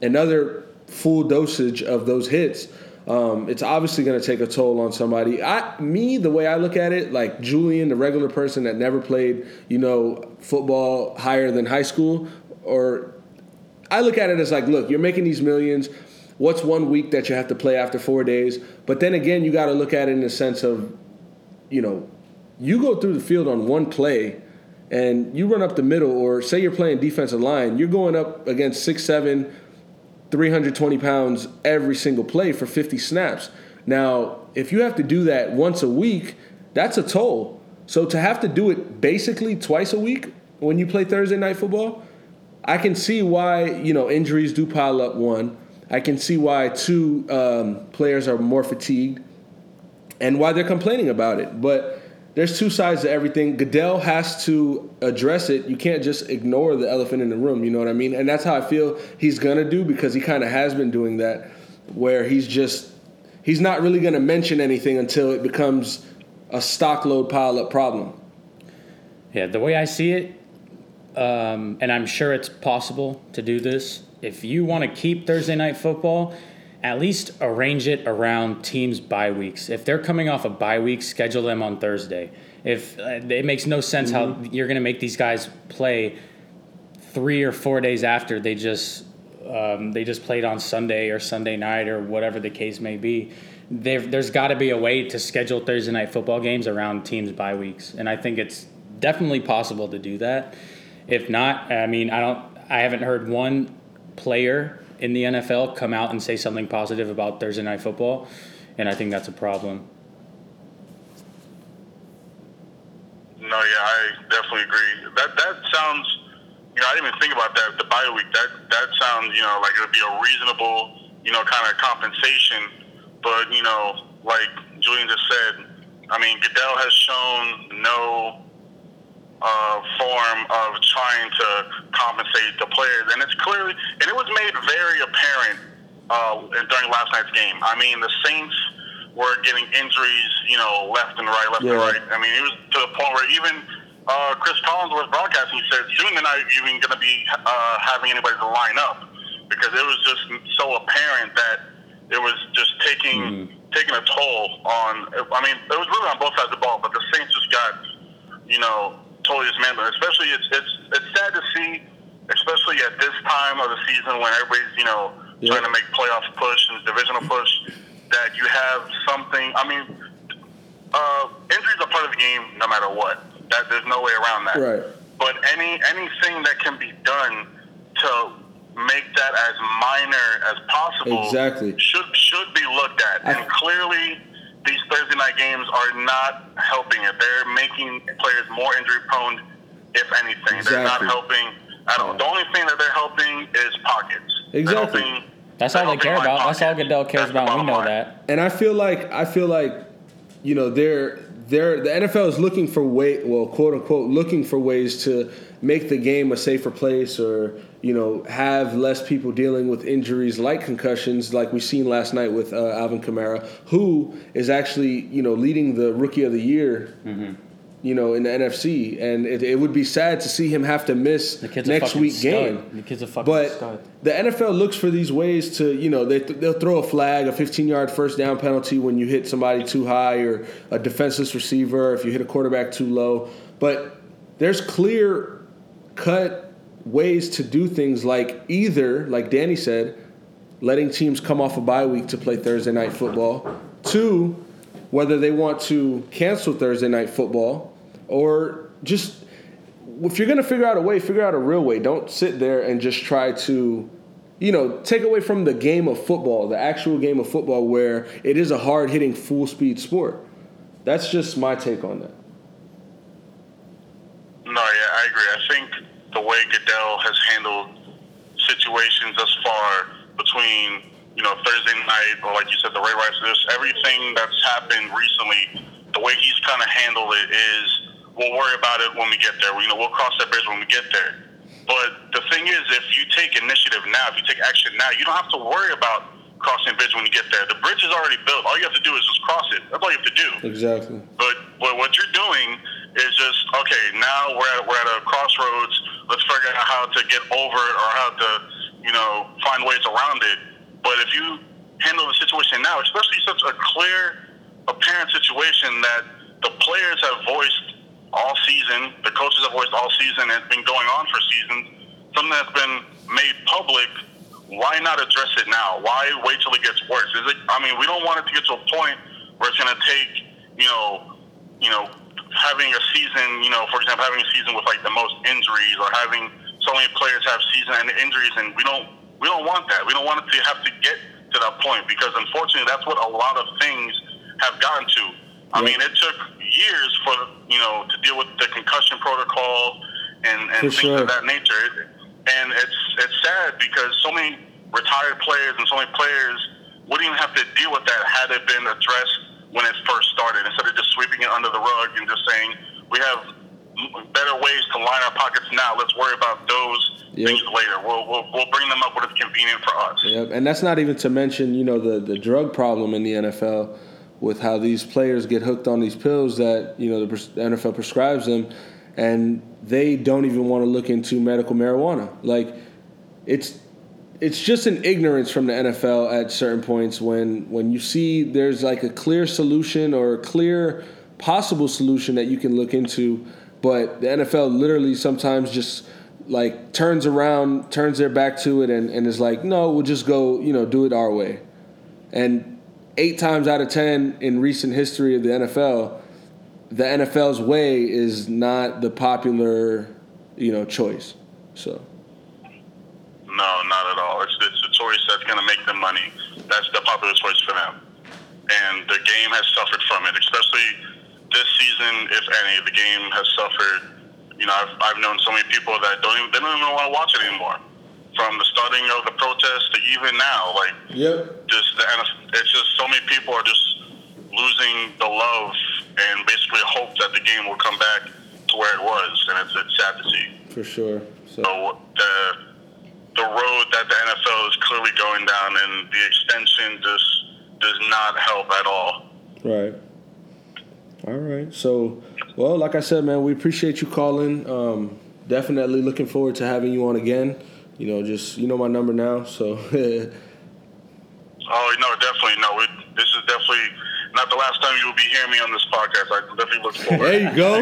[SPEAKER 1] another full dosage of those hits. Um, it's obviously going to take a toll on somebody. I, me, the way I look at it, like Julian, the regular person that never played, you know, football higher than high school, or I look at it as like, look, you're making these millions. What's one week that you have to play after four days? But then again, you got to look at it in the sense of, you know, you go through the field on one play and you run up the middle, or say you're playing defensive line, you're going up against six, seven, 320 pounds every single play for 50 snaps. Now, if you have to do that once a week, that's a toll. So to have to do it basically twice a week when you play Thursday night football, I can see why you know injuries do pile up. One, I can see why two um, players are more fatigued, and why they're complaining about it. But there's two sides to everything. Goodell has to address it. You can't just ignore the elephant in the room. You know what I mean? And that's how I feel he's gonna do because he kind of has been doing that, where he's just he's not really gonna mention anything until it becomes a stock load pile up problem.
[SPEAKER 2] Yeah, the way I see it, um, and I'm sure it's possible to do this. If you want to keep Thursday night football, at least arrange it around teams' bye weeks. If they're coming off a bye week, schedule them on Thursday. If uh, it makes no sense mm-hmm. how you're going to make these guys play three or four days after they just um, they just played on Sunday or Sunday night or whatever the case may be. there's got to be a way to schedule Thursday night football games around teams' bye weeks, and I think it's definitely possible to do that. If not, I mean, I don't. I haven't heard one player in the NFL come out and say something positive about Thursday night football, and I think that's a problem.
[SPEAKER 4] No, yeah, I definitely agree. That that sounds, you know, I didn't even think about that. The bye week, that that sounds, you know, like it would be a reasonable, you know, kind of compensation. But you know, like Julian just said, I mean, Goodell has shown no uh, form of trying to compensate the players, and it's clearly and it was made very apparent uh, during last night's game. I mean, the Saints were getting injuries, you know, left and right, left yeah. and right. I mean, it was to the point where even uh, Cris Collinsworth broadcasting. He said soon they're not even going to be uh, having anybody to line up because it was just so apparent that it was just taking mm-hmm. taking a toll on. I mean, it was really on both sides of the ball, but the Saints just got, you know, totally dismantled. Especially, it's it's it's sad to see, especially at this time of the season when everybody's you know yeah. trying to make playoff push and divisional push, that you have something. I mean, uh, injuries are part of the game, no matter what. That there's no way around that.
[SPEAKER 1] Right.
[SPEAKER 4] But any anything that can be done to make that as minor as possible
[SPEAKER 1] exactly
[SPEAKER 4] should should be looked at. I, and clearly these Thursday night games are not helping it. They're making players more injury prone, if anything. Exactly. They're not helping at all. The only thing that they're helping is pockets.
[SPEAKER 1] Exactly.
[SPEAKER 2] That's all they care about. That's all Goodell cares That's about. We know line. that.
[SPEAKER 1] And I feel like I feel like, you know, they're they're the NFL is looking for way well, quote unquote, looking for ways to make the game a safer place or you know have less people dealing with injuries like concussions like we've seen last night with uh, Alvin Kamara who is actually you know leading the rookie of the year mm-hmm. you know in the NFC and it, it, would be sad to see him have to miss next week
[SPEAKER 2] stud.
[SPEAKER 1] game
[SPEAKER 2] the kid's a fucking
[SPEAKER 1] but
[SPEAKER 2] stud.
[SPEAKER 1] the NFL looks for these ways to you know they, they'll throw a flag a 15 yard first down penalty when you hit somebody too high or a defenseless receiver if you hit a quarterback too low but there's clear cut ways to do things like either, like Danny said, letting teams come off a bye week to play Thursday night football. Two, whether they want to cancel Thursday night football or just if you're going to figure out a way, figure out a real way. Don't sit there and just try to you know, take away from the game of football, the actual game of football where it is a hard-hitting full speed sport. That's just my take on that.
[SPEAKER 4] No, yeah, I agree. I think the way Goodell has handled situations thus far between, you know, Thursday night or like you said, the Ray Rice, this everything that's happened recently, the way he's kind of handled it is, we'll worry about it when we get there. You know, we'll cross that bridge when we get there. But the thing is, if you take initiative now, if you take action now, you don't have to worry about crossing the bridge when you get there. The bridge is already built. All you have to do is just cross it. That's all you have to do.
[SPEAKER 1] Exactly.
[SPEAKER 4] But, but what you're doing is just okay. Now we're at we're at a crossroads. Let's figure out how to get over it or how to you know find ways around it. But if you handle the situation now, especially such a clear, apparent situation that the players have voiced all season, the coaches have voiced all season, and it's been going on for seasons. Something that's been made public. Why not address it now? Why wait till it gets worse? Is it? I mean, we don't want it to get to a point where it's going to take, you know, you know, having a season, you know, for example, having a season with like the most injuries or having so many players have season and injuries, and we don't we don't want that. We don't want it to have to get to that point because unfortunately, that's what a lot of things have gotten to. I mean, it took years for you know to deal with the concussion protocol and, and things sure. of that nature. And it's it's sad because so many retired players and so many players wouldn't even have to deal with that had it been addressed when it first started instead of just sweeping it under the rug and just saying we have better ways to line our pockets now. Let's worry about those yep. things later. We'll, we'll, we'll bring them up when it's convenient for us.
[SPEAKER 1] Yep. And that's not even to mention, you know, the, the drug problem in the NFL with how these players get hooked on these pills that, you know, the NFL prescribes them and they don't even want to look into medical marijuana. Like, it's it's just an ignorance from the NFL at certain points when when you see there's like a clear solution or a clear possible solution that you can look into but the NFL literally sometimes just like turns around, turns their back to it, and, and is like, no, we'll just go, you know, do it our way. And eight times out of ten in recent history of the NFL, the NFL's way is not the popular, you know, choice. So.
[SPEAKER 4] No, not at all. It's, it's a choice that's going to make them money. That's the popular choice for them. And the game has suffered from it, especially this season, if any, the game has suffered. You know, I've, I've known so many people that don't even they don't even want to watch it anymore. From the starting of the protest to even now, like,
[SPEAKER 1] yep.
[SPEAKER 4] just the NFL, it's just so many people are just losing the love and basically hope that the game will come back to where it was, and it's, it's sad to see.
[SPEAKER 1] For sure.
[SPEAKER 4] So, so the the road that the NFL is clearly going down, and the extension just does not help at all.
[SPEAKER 1] Right. All right. So, well, like I said, man, we appreciate you calling. Um, definitely looking forward to having you on again. You know, just you know my number now, so.
[SPEAKER 4] oh no, definitely no. It, this is definitely not the last time you will be hearing me on this podcast. I definitely look forward.
[SPEAKER 1] There you go.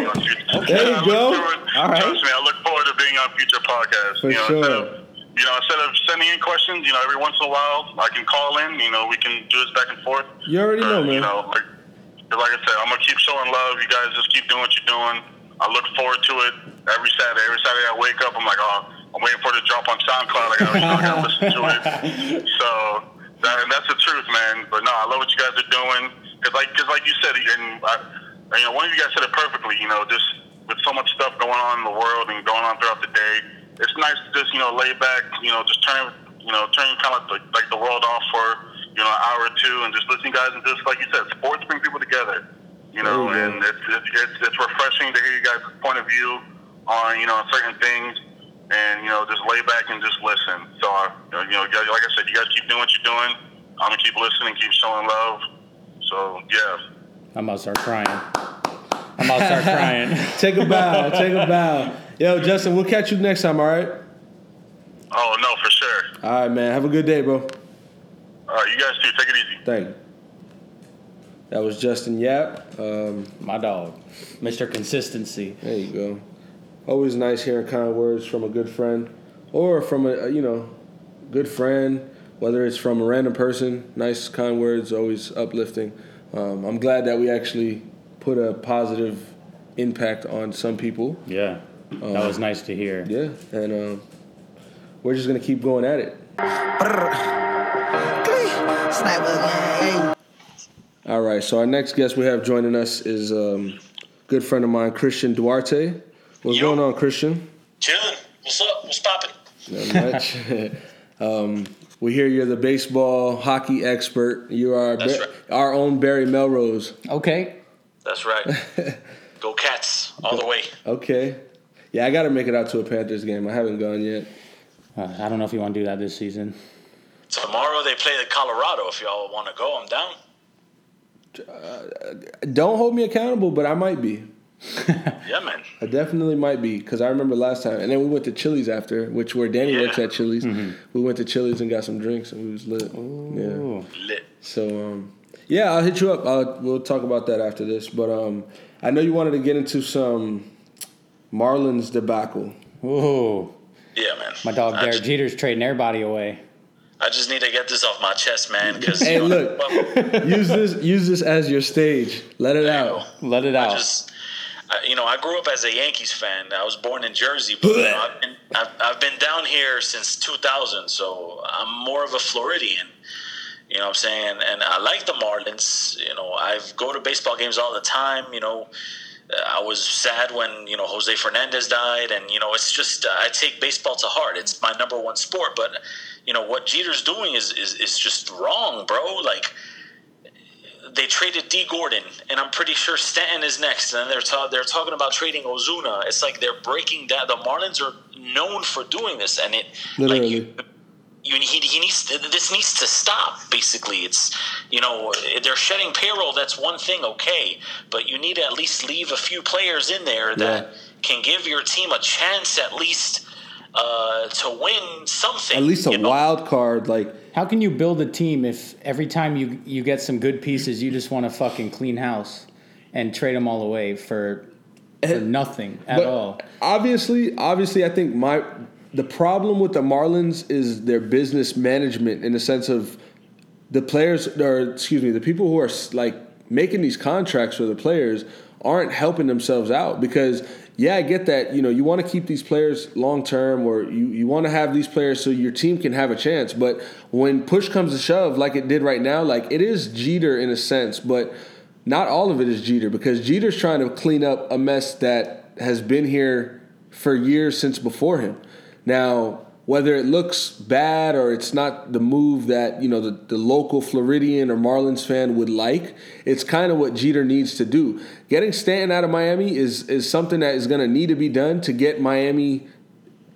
[SPEAKER 1] There you go.
[SPEAKER 4] All right. Trust me, I look forward to being on future podcasts.
[SPEAKER 1] For
[SPEAKER 4] you know,
[SPEAKER 1] sure.
[SPEAKER 4] Instead of, you know, instead of sending in questions, you know, every once in a while I can call in. You know, we can do this back and forth.
[SPEAKER 1] You already know, man.
[SPEAKER 4] You know, like like I said, I'm gonna keep showing love. You guys just keep doing what you're doing. I look forward to it every Saturday. Every Saturday I wake up, I'm like, oh, I'm waiting for it to drop on SoundCloud. I gotta, I gotta listen to it. So that, and that's the truth, man. But no, I love what you guys are doing. Cause like, cause like you said, and I, you know, one of you guys said it perfectly. You know, just with so much stuff going on in the world and going on throughout the day, it's nice to just you know lay back. You know, just turn you know turn kind of like, like the world off for you know, an hour or two and just listening guys and just like you said, sports bring people together. You know, oh, and it's, it's it's it's refreshing to hear you guys' point of view on you know certain things, and you know just lay back and just listen. So uh, you know, like I said, you guys keep doing what you're doing. I'm gonna keep listening, keep showing love. So yeah.
[SPEAKER 2] I'm about to start crying. I'm about to start crying.
[SPEAKER 1] take a bow. Take a bow. Yo, Justin, we'll catch you next time. All right.
[SPEAKER 4] Oh no, for sure.
[SPEAKER 1] All right, man. Have a good day, bro.
[SPEAKER 4] All right, you guys too. Take it easy.
[SPEAKER 1] Thank you. That was Justin Yapp. Um,
[SPEAKER 2] My dog, Mr. Consistency.
[SPEAKER 1] There you go. Always nice hearing kind words from a good friend, or from a you know, good friend. Whether it's from a random person, nice kind words, always uplifting. Um, I'm glad that we actually put a positive impact on some people.
[SPEAKER 2] Yeah, that um, was nice to hear.
[SPEAKER 1] Yeah, and um, we're just gonna keep going at it. All right, so our next guest we have joining us is um, a good friend of mine, Christian Duarte. What's Yo. going on, Christian?
[SPEAKER 5] Chilling. What's up? What's popping?
[SPEAKER 1] Not much. um, we hear you're the baseball hockey expert. You are ba- right. our own Barry Melrose.
[SPEAKER 2] Okay.
[SPEAKER 5] That's right. Go Cats all the way.
[SPEAKER 1] Okay. Yeah, I got to make it out to a Panthers game. I haven't gone yet.
[SPEAKER 2] Uh, I don't know if you want to do that this season.
[SPEAKER 5] Tomorrow they play the Colorado. If y'all want to go, I'm down.
[SPEAKER 1] Uh, don't hold me accountable, but I might be.
[SPEAKER 5] yeah, man.
[SPEAKER 1] I definitely might be because I remember last time, and then we went to Chili's after, which where Danny yeah. works at Chili's. Mm-hmm. We went to Chili's and got some drinks, and we was lit. Ooh.
[SPEAKER 5] Yeah, lit.
[SPEAKER 1] So, um, yeah, I'll hit you up. I'll, we'll talk about that after this. But um, I know you wanted to get into some Marlins debacle.
[SPEAKER 2] Ooh.
[SPEAKER 5] Yeah, man.
[SPEAKER 2] My dog Derek Jeter's trading everybody away.
[SPEAKER 5] I just need to get this off my chest, man. Because
[SPEAKER 1] hey, you know, look, use this use this as your stage. Let it out.
[SPEAKER 2] Let it out.
[SPEAKER 5] I just, I, you know, I grew up as a Yankees fan. I was born in Jersey, but you know, I've, been, I've, I've been down here since 2000, so I'm more of a Floridian. You know what I'm saying? And I like the Marlins. You know, I go to baseball games all the time. You know, I was sad when you know Jose Fernandez died, and you know it's just I take baseball to heart. It's my number one sport, but you know what Jeter's doing is is, is just wrong, bro. Like they traded Dee Gordon, and I'm pretty sure Stanton is next. And they're ta- they're talking about trading Ozuna. It's like they're breaking down. The Marlins are known for doing this, and it
[SPEAKER 1] Literally.
[SPEAKER 5] like you, he, he needs to, this needs to stop. Basically, it's you know they're shedding payroll. That's one thing, okay, but you need to at least leave a few players in there that yeah. can give your team a chance at least uh, to win something.
[SPEAKER 1] At least a know? wild card, like.
[SPEAKER 2] How can you build a team if every time you you get some good pieces, you just want to fucking clean house and trade them all away for for nothing at all?
[SPEAKER 1] Obviously, obviously, I think my the problem with the Marlins is their business management in the sense of the players, or excuse me, the people who are like making these contracts for the players aren't helping themselves out because yeah, I get that. You know, you want to keep these players long term, or you, you want to have these players so your team can have a chance. But when push comes to shove, like it did right now, like it is Jeter in a sense, but not all of it is Jeter because Jeter's trying to clean up a mess that has been here for years since before him. Now, whether it looks bad or it's not the move that you know the, the local Floridian or Marlins fan would like, it's kind of what Jeter needs to do. Getting Stanton out of Miami is is something that is going to need to be done to get Miami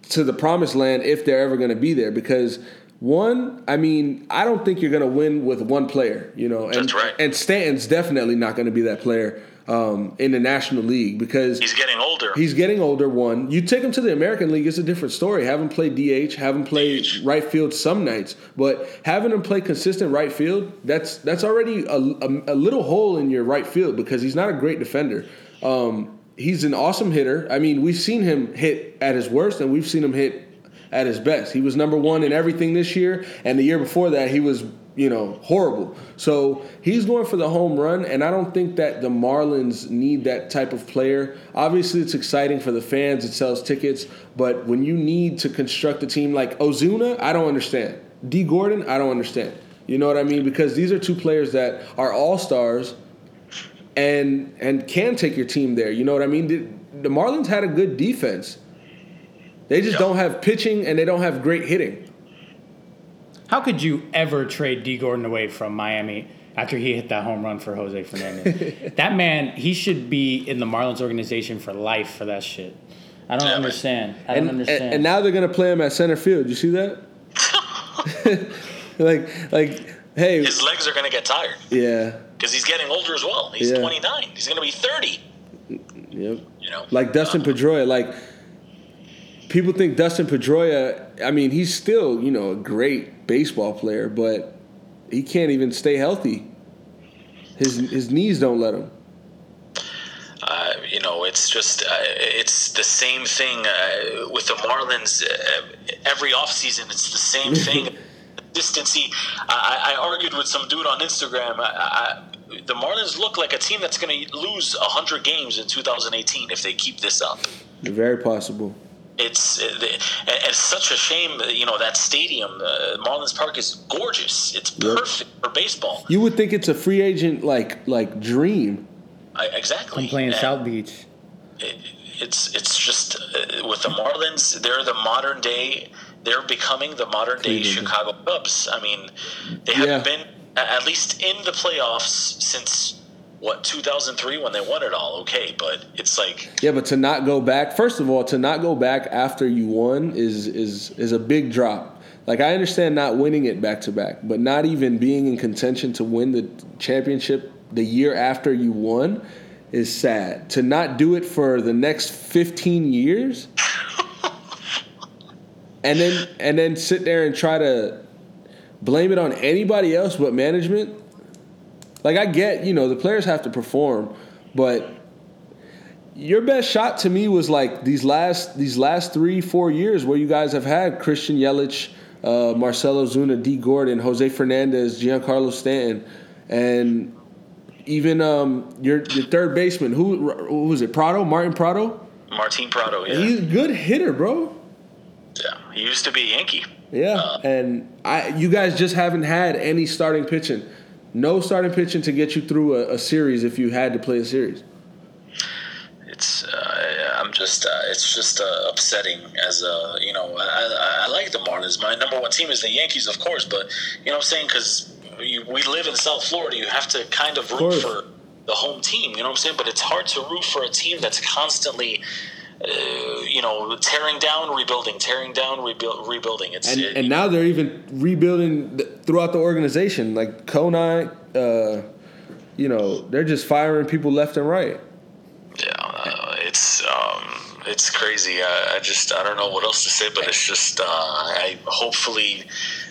[SPEAKER 1] to the promised land if they're ever going to be there. Because one, I mean, I don't think you're going to win with one player. You know, and,
[SPEAKER 5] That's right.
[SPEAKER 1] And Stanton's definitely not going to be that player um, in the National League because
[SPEAKER 5] he's getting older.
[SPEAKER 1] He's getting older. One, you take him to the American League, it's a different story. Have him play DH, have him play DH. right field some nights, but having him play consistent right field, that's that's already a, a, a little hole in your right field because he's not a great defender. Um, he's an awesome hitter. I mean, we've seen him hit at his worst, and we've seen him hit at his best. He was number one in everything this year, and the year before that, he was you know, horrible. So he's going for the home run, and I don't think that the Marlins need that type of player. Obviously, it's exciting for the fans, it sells tickets, but when you need to construct a team like Ozuna, I don't understand. Dee Gordon, I don't understand. You know what I mean? Because these are two players that are all stars and and can take your team there. You know what I mean? The, the Marlins had a good defense. They just don't have pitching and they don't have great hitting.
[SPEAKER 2] How could you ever trade Dee Gordon away from Miami after he hit that home run for Jose Fernandez? that man, he should be in the Marlins organization for life for that shit. I don't yeah, understand. I don't
[SPEAKER 1] and,
[SPEAKER 2] understand.
[SPEAKER 1] And, and, now they're gonna play him at center field. You see that? like, like, hey,
[SPEAKER 5] his legs are gonna get tired.
[SPEAKER 1] Yeah.
[SPEAKER 5] Because he's getting older as well. He's yeah. 29. He's gonna be 30.
[SPEAKER 1] Yep.
[SPEAKER 5] You know,
[SPEAKER 1] like Dustin uh, Pedroia, like people think Dustin Pedroia. I mean, he's still you know a great baseball player, but he can't even stay healthy. His his knees don't let him.
[SPEAKER 5] Uh, you know, it's just uh, it's the same thing uh, with the Marlins. Uh, every offseason, it's the same thing. Consistency. I, I, argued with some dude on Instagram. I, I, the Marlins look like a team that's going to lose 100 games in 2018 if they keep this up.
[SPEAKER 1] Very possible
[SPEAKER 5] it's it's such a shame you know that stadium uh, Marlins Park is gorgeous. It's perfect yep. for baseball.
[SPEAKER 1] You would think it's a free agent like like dream.
[SPEAKER 5] I, exactly.
[SPEAKER 2] I'm playing and South Beach.
[SPEAKER 5] it, it's it's just uh, with the Marlins they're the modern day they're becoming the modern day Chicago Cubs. I mean they haven't yeah. been at least in the playoffs since what 2003 when they won it all. Okay, but it's like
[SPEAKER 1] yeah, but to not go back. First of all, to not go back after you won is is is a big drop. Like I understand not winning it back to back, but not even being in contention to win the championship the year after you won is sad. To not do it for the next 15 years and then and then sit there and try to blame it on anybody else but management. Like I get, you know, the players have to perform, but your best shot to me was like these last these last three four years where you guys have had Christian Yelich, uh, Marcell Ozuna, Dee Gordon, Jose Fernandez, Giancarlo Stanton, and even um, your your third baseman who who was it Prado Martin Prado.
[SPEAKER 5] Martin Prado, yeah.
[SPEAKER 1] He's a good hitter, bro.
[SPEAKER 5] Yeah, he used to be a Yankee.
[SPEAKER 1] Yeah, uh, and I you guys just haven't had any starting pitching, no starting pitching to get you through a, a series if you had to play a series.
[SPEAKER 5] It's uh, I'm just uh, it's just uh, upsetting as a you know I, I like the Marlins. My number one team is the Yankees, of course, but you know what I'm saying because we live in South Florida, you have to kind of root of for the home team. You know what I'm saying? But it's hard to root for a team that's constantly uh, you know, tearing down, rebuilding, tearing down, rebuild, rebuilding. It's
[SPEAKER 1] and,
[SPEAKER 5] it,
[SPEAKER 1] and now they're even rebuilding throughout the organization. Like Conine, uh, you know, they're just firing people left and right.
[SPEAKER 5] Yeah, uh, it's um, it's crazy. I, I, just I don't know what else to say, but it's just uh, I hopefully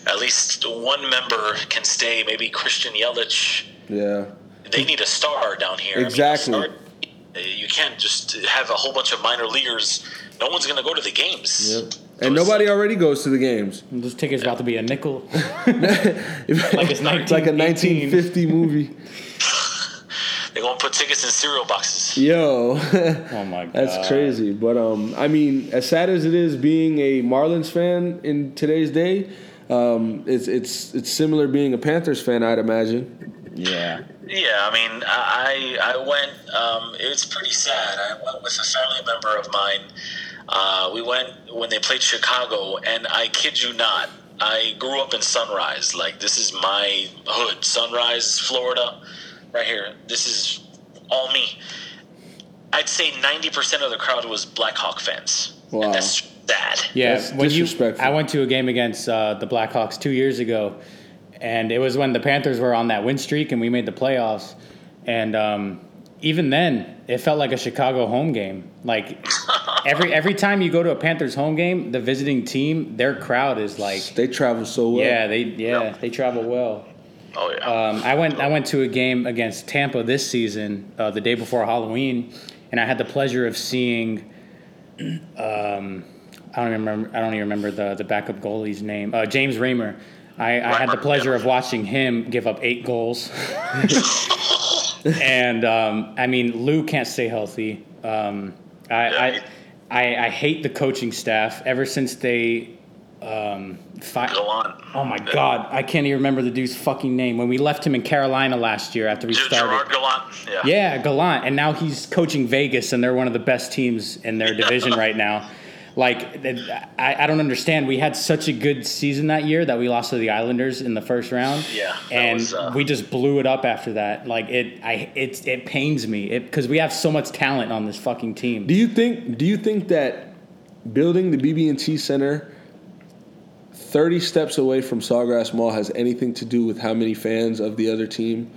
[SPEAKER 5] at least one member can stay. Maybe Christian Yelich.
[SPEAKER 1] Yeah.
[SPEAKER 5] They need a star down here.
[SPEAKER 1] Exactly. I mean,
[SPEAKER 5] you can't just have a whole bunch of minor leaguers. No one's going to go to the games.
[SPEAKER 1] Yep. And nobody already goes to the games.
[SPEAKER 2] This ticket's yeah. about to be a nickel. like
[SPEAKER 1] it's, it's like a 1950 movie.
[SPEAKER 5] They're gonna put tickets in cereal boxes.
[SPEAKER 1] Yo,
[SPEAKER 2] oh my god,
[SPEAKER 1] that's crazy. But um, I mean, as sad as it is being a Marlins fan in today's day, um, it's it's it's similar being a Panthers fan, I'd imagine.
[SPEAKER 2] Yeah.
[SPEAKER 5] Yeah, I mean, I I went. Um, it's pretty sad. I went with a family member of mine. Uh, we went when they played Chicago, and I kid you not, I grew up in Sunrise. Like this is my hood, Sunrise, Florida, right here. This is all me. I'd say ninety percent of the crowd was Blackhawk fans. Wow. And that's sad.
[SPEAKER 2] Yeah, that's when you, I went to a game against uh, the Blackhawks two years ago and it was when the Panthers were on that win streak and we made the playoffs. And um, even then, it felt like a Chicago home game. Like every every time you go to a Panthers home game, the visiting team, their crowd is like
[SPEAKER 1] they travel so well.
[SPEAKER 2] Yeah, they yeah yep. they travel well.
[SPEAKER 5] Oh yeah.
[SPEAKER 2] Um, I went I went to a game against Tampa this season, uh, the day before Halloween, and I had the pleasure of seeing. Um, I don't remember. I don't even remember the the backup goalie's name. Uh, James Reimer I, I had the pleasure of watching him give up eight goals. and um, I mean, Lou can't stay healthy. Um, I, I, I, I, hate the coaching staff ever since they. Um,
[SPEAKER 5] fi- Go on.
[SPEAKER 2] Oh my God, I can't even remember the dude's fucking name. When we left him in Carolina last year after we started.
[SPEAKER 5] Gerard Gallant. Yeah.
[SPEAKER 2] Yeah, Gallant, and now he's coaching Vegas, and they're one of the best teams in their division right now. Like, I, I don't understand. We had such a good season that year that we lost to the Islanders in the first round.
[SPEAKER 5] Yeah,
[SPEAKER 2] and was, uh, we just blew it up after that. Like it, I it it pains me because we have so much talent on this fucking team.
[SPEAKER 1] Do you think? Do you think that building the BB&T Center? 30 steps away from Sawgrass Mall has anything to do with how many fans of the other team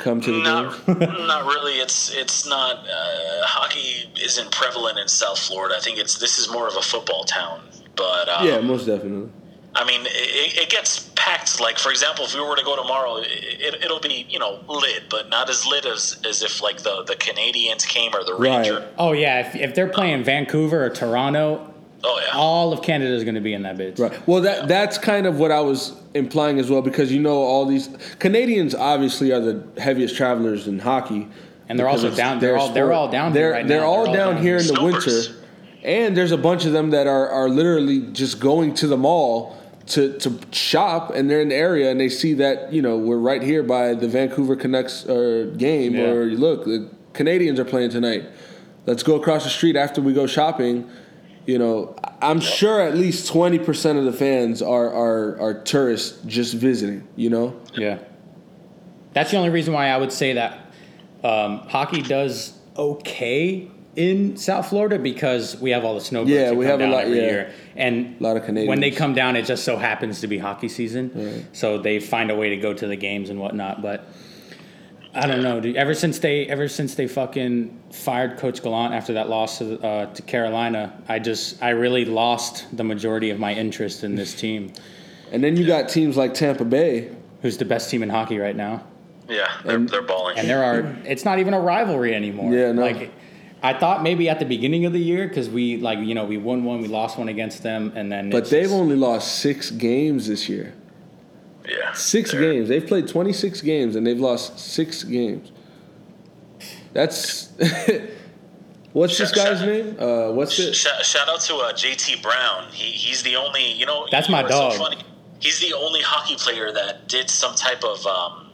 [SPEAKER 1] come to the
[SPEAKER 5] not, games? not really. It's it's not. Uh, hockey isn't prevalent in South Florida. I think it's this is more of a football town. But um,
[SPEAKER 1] yeah, most definitely.
[SPEAKER 5] I mean, it, it, gets packed. Like for example, if we were to go tomorrow, it, it'll be you know lit, but not as lit as, as if like the, the Canadiens came or the Rangers. Right.
[SPEAKER 2] Oh yeah, if, if they're playing Vancouver or Toronto,
[SPEAKER 5] Oh yeah.
[SPEAKER 2] All of Canada is going to be in that bitch.
[SPEAKER 1] Right. Well, that that's kind of what I was implying as well because you know all these Canadians obviously are the heaviest travelers in hockey.
[SPEAKER 2] And they're also down. They're all, they're all down.
[SPEAKER 1] They're
[SPEAKER 2] right
[SPEAKER 1] they're, all,
[SPEAKER 2] they're
[SPEAKER 1] down, down here in the winter, and there's a bunch of them that are are literally just going to the mall to to shop, and they're in the area, and they see that you know we're right here by the Vancouver Canucks uh, game, yeah. or look, the Canadiens are playing tonight. Let's go across the street after we go shopping you know, I'm sure at least 20% of the fans are, are, are tourists just visiting, you know?
[SPEAKER 2] Yeah. That's the only reason why I would say that Um, hockey does okay in South Florida because we have all the snowbirds.
[SPEAKER 1] Yeah, we have a lot.
[SPEAKER 2] Every
[SPEAKER 1] yeah.
[SPEAKER 2] year. and
[SPEAKER 1] a lot of Canadians.
[SPEAKER 2] When they come down, it just so happens to be hockey season, right. so they find a way to go to the games and whatnot. But I don't know, dude. Ever since they, ever since they fucking fired Coach Gallant after that loss to, uh, to Carolina, I just, I really lost the majority of my interest in this team.
[SPEAKER 1] And then you got teams like Tampa Bay,
[SPEAKER 2] who's the best team in hockey right now.
[SPEAKER 5] Yeah, they're, and, they're balling.
[SPEAKER 2] And there are, it's not even a rivalry anymore.
[SPEAKER 1] Yeah, no.
[SPEAKER 2] Like, I thought maybe at the beginning of the year because we like you know we won one, we lost one against them, and then.
[SPEAKER 1] But they've just, only lost six games this year.
[SPEAKER 5] Yeah.
[SPEAKER 1] 6 games. They've played twenty six games and they've lost six games. That's. what's shout, this guy's
[SPEAKER 5] shout,
[SPEAKER 1] name? Uh, what's it?
[SPEAKER 5] Shout, shout out to uh, JT Brown. He he's the only you know.
[SPEAKER 2] That's my dog. So
[SPEAKER 5] he's the only hockey player that did some type of. Um,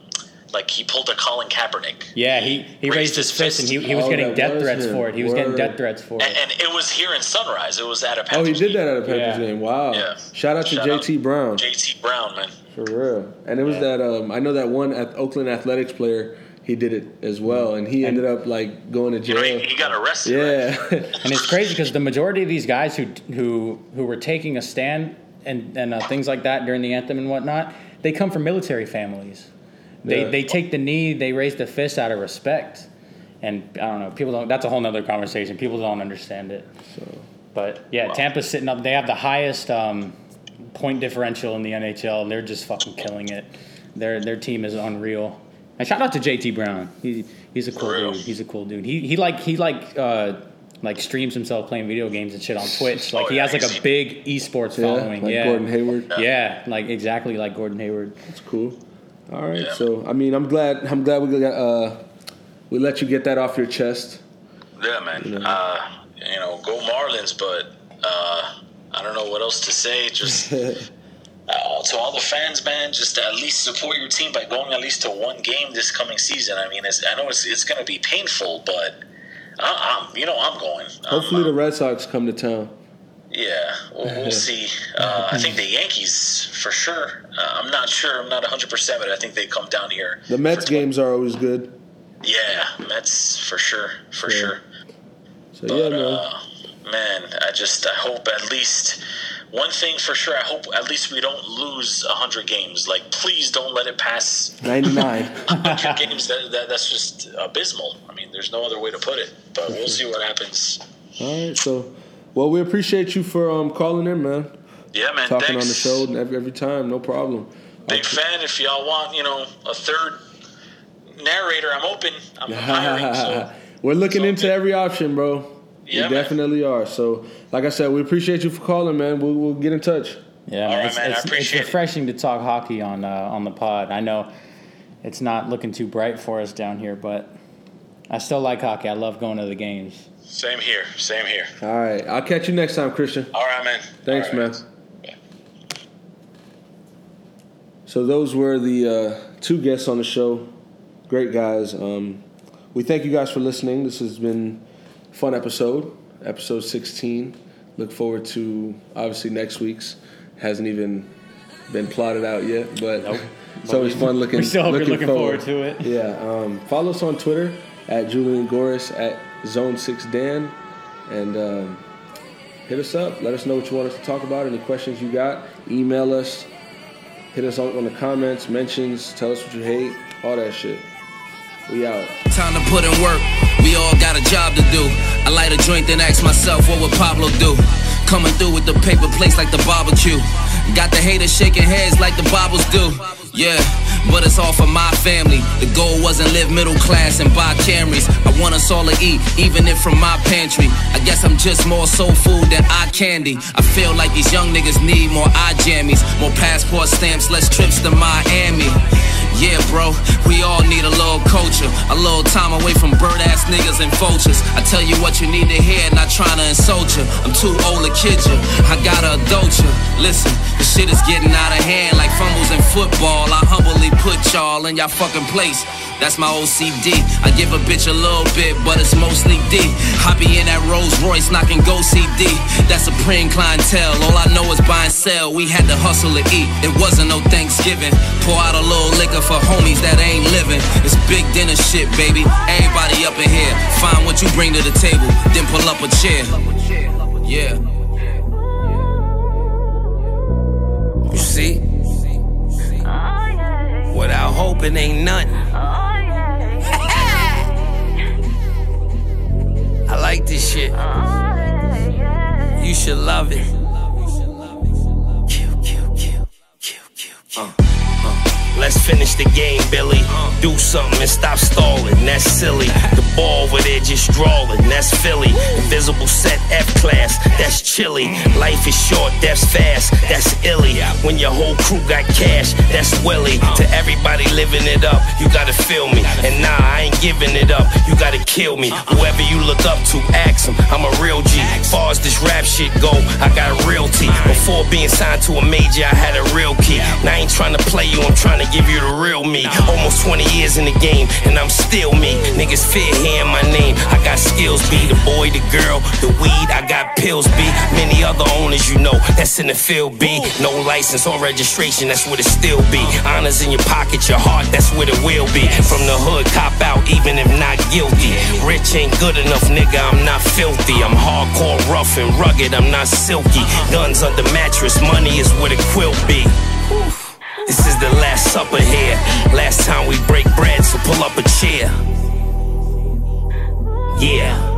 [SPEAKER 5] like he pulled a Colin Kaepernick.
[SPEAKER 2] Yeah, he, he raised, raised his, fist, and he, he was oh, getting death was threats him. for it. He was Word. getting death threats for it.
[SPEAKER 5] And, and, it was here in Sunrise. It was at a Panthers
[SPEAKER 1] Oh, he did
[SPEAKER 5] game.
[SPEAKER 1] that at a Panthers yeah. game. Wow. Yeah. Shout out to Shout JT out Brown.
[SPEAKER 5] JT Brown, man.
[SPEAKER 1] For real. And it was yeah. that um, I know that one at Oakland Athletics player he did it as well, and he ended up like going to jail.
[SPEAKER 5] You know, he, he, got arrested.
[SPEAKER 1] Yeah,
[SPEAKER 5] right?
[SPEAKER 2] and it's crazy because the majority of these guys who who who were taking a stand and and uh, things like that during the anthem and whatnot, they come from military families. They yeah. they take the knee, they raise the fist out of respect, and I don't know. People don't. That's a whole nother conversation. People don't understand it. So, but yeah, wow. Tampa's sitting up. They have the highest um, point differential in the NHL, and they're just fucking killing it. Their their team is unreal. And shout out to JT Brown. He he's a cool dude. He's a cool dude. He he like he like. Uh, like streams himself playing video games and shit on Twitch. Like oh, he has like a big esports
[SPEAKER 1] yeah,
[SPEAKER 2] following.
[SPEAKER 1] Like
[SPEAKER 2] yeah,
[SPEAKER 1] Gordon Hayward.
[SPEAKER 2] Yeah, like exactly like Gordon Hayward.
[SPEAKER 1] That's cool. All right. Yeah. So I mean, I'm glad. I'm glad we got. Uh, we let you get that off your chest.
[SPEAKER 5] Yeah, man. You know, uh, you know go Marlins, but uh, I don't know what else to say. Just uh, to all the fans, man, just at least support your team by going at least to one game this coming season. I mean, I know it's it's going to be painful, but I, am you know I'm going.
[SPEAKER 1] Hopefully, the Red Sox come to town.
[SPEAKER 5] Yeah, we'll, we'll see. Uh, I think the Yankees for sure. Uh, I'm not sure. I'm not 100, percent but I think they come down here.
[SPEAKER 1] The Mets games are always good.
[SPEAKER 5] Yeah, Mets for sure, for yeah. sure.
[SPEAKER 1] So but, yeah, man. Uh,
[SPEAKER 5] man, I just I hope at least one thing for sure. I hope at least we don't lose 100 games. Like, please don't let it pass
[SPEAKER 1] 99
[SPEAKER 5] 100 games. That, that that's just abysmal. I mean, there's no other way to put it. But we'll see what happens.
[SPEAKER 1] All right, so. Well, we appreciate you for um, calling in, man.
[SPEAKER 5] Yeah, man.
[SPEAKER 1] Talking
[SPEAKER 5] thanks.
[SPEAKER 1] on the show every, every time, no problem.
[SPEAKER 5] Big okay. fan. If y'all want, you know, a third narrator, I'm open. I'm hiring. So.
[SPEAKER 1] We're looking so, into every option, bro. Yeah, we definitely man. are. So, like I said, we appreciate you for calling, man. We'll, we'll get in touch.
[SPEAKER 2] Yeah,
[SPEAKER 5] All right,
[SPEAKER 2] it's,
[SPEAKER 5] man.
[SPEAKER 2] It's,
[SPEAKER 5] I appreciate
[SPEAKER 2] it's refreshing it. to talk hockey on uh, on the pod. I know it's not looking too bright for us down here, but I still like hockey. I love going to the games.
[SPEAKER 5] Same here. Same here.
[SPEAKER 1] All right. I'll catch you next time, Christian.
[SPEAKER 5] All right, man.
[SPEAKER 1] Thanks,
[SPEAKER 5] right,
[SPEAKER 1] man. Yeah. So those were the uh, two guests on the show. Great guys. Um, we thank you guys for listening. This has been a fun episode, episode 16. Look forward to obviously next week's. Hasn't even been plotted out yet, but nope. it's always fun looking.
[SPEAKER 2] We still
[SPEAKER 1] looking,
[SPEAKER 2] looking forward. forward.
[SPEAKER 1] to it. Yeah. Um, follow us on Twitter at Julian Goris at Zone Six Dan, and um, hit us up. Let us know what you want us to talk about. Any questions you got? Email us. Hit us on, on the comments, mentions. Tell us what you hate. All that shit. We out.
[SPEAKER 6] Time to put in work. We all got a job to do. I light a joint, and ask myself, what would Pablo do? Coming through with the paper plates like the barbecue. Got the haters shaking heads like the Bibles do. Yeah but it's all for my family. The goal wasn't live middle class and buy Camrys. I want us all to eat, even if from my pantry. I guess I'm just more soul food than eye candy. I feel like these young niggas need more eye jammies, more passport stamps, less trips to Miami. Yeah, bro, we all need a little culture, a little time away from bird ass niggas and vultures. I tell you what you need to hear, not trying to insult you. I'm too old to kid you, I gotta adult you. Listen, the shit is getting out of hand like fumbles in football. I humbly put y'all in y'all fucking place. That's my OCD. I give a bitch a little bit, but it's mostly D. I be in that Rolls Royce knocking Ghost CD. That's supreme clientele. All I know is buy and sell. We had to hustle to eat. It wasn't no Thanksgiving. Pour out a little liquor for homies that ain't living. It's Big dinner shit, baby. Everybody up in here. Find what you bring to the table, then pull up a chair. Yeah.
[SPEAKER 7] You see? Without hoping ain't nothing. I like this shit. You should love it. Let's finish the game, Billy. Do something and stop stalling. That's silly. The ball over there just drawing. That's Philly. Invisible set F class. That's chilly. Life is short. That's fast. That's illy. When your whole crew got cash. That's Willie. To everybody living it up, you gotta feel me. And nah, I ain't giving it up. You gotta kill me. Whoever you look up to, ask him. I'm a real G. Far as this rap shit go, I got a real T. Before being signed to a major, I had a real key. Now I ain't trying to play you. I'm trying to give you the real me. Almost 20 years in the game, and I'm still me. Niggas fear hearing my name. I got skills, be the boy, the girl, the weed. I got pills, be many other owners you know that's in the field, be no license or registration. That's what it still be. Honors in your pocket, your heart. That's what it will be. From the hood, cop out, even if not guilty. Rich ain't good enough, nigga. I'm not filthy. I'm hardcore, rough and rugged. I'm not silky. Guns under mattress, money is what it quilt be. This is the last supper here. Last time we break bread, so pull up a chair. Yeah.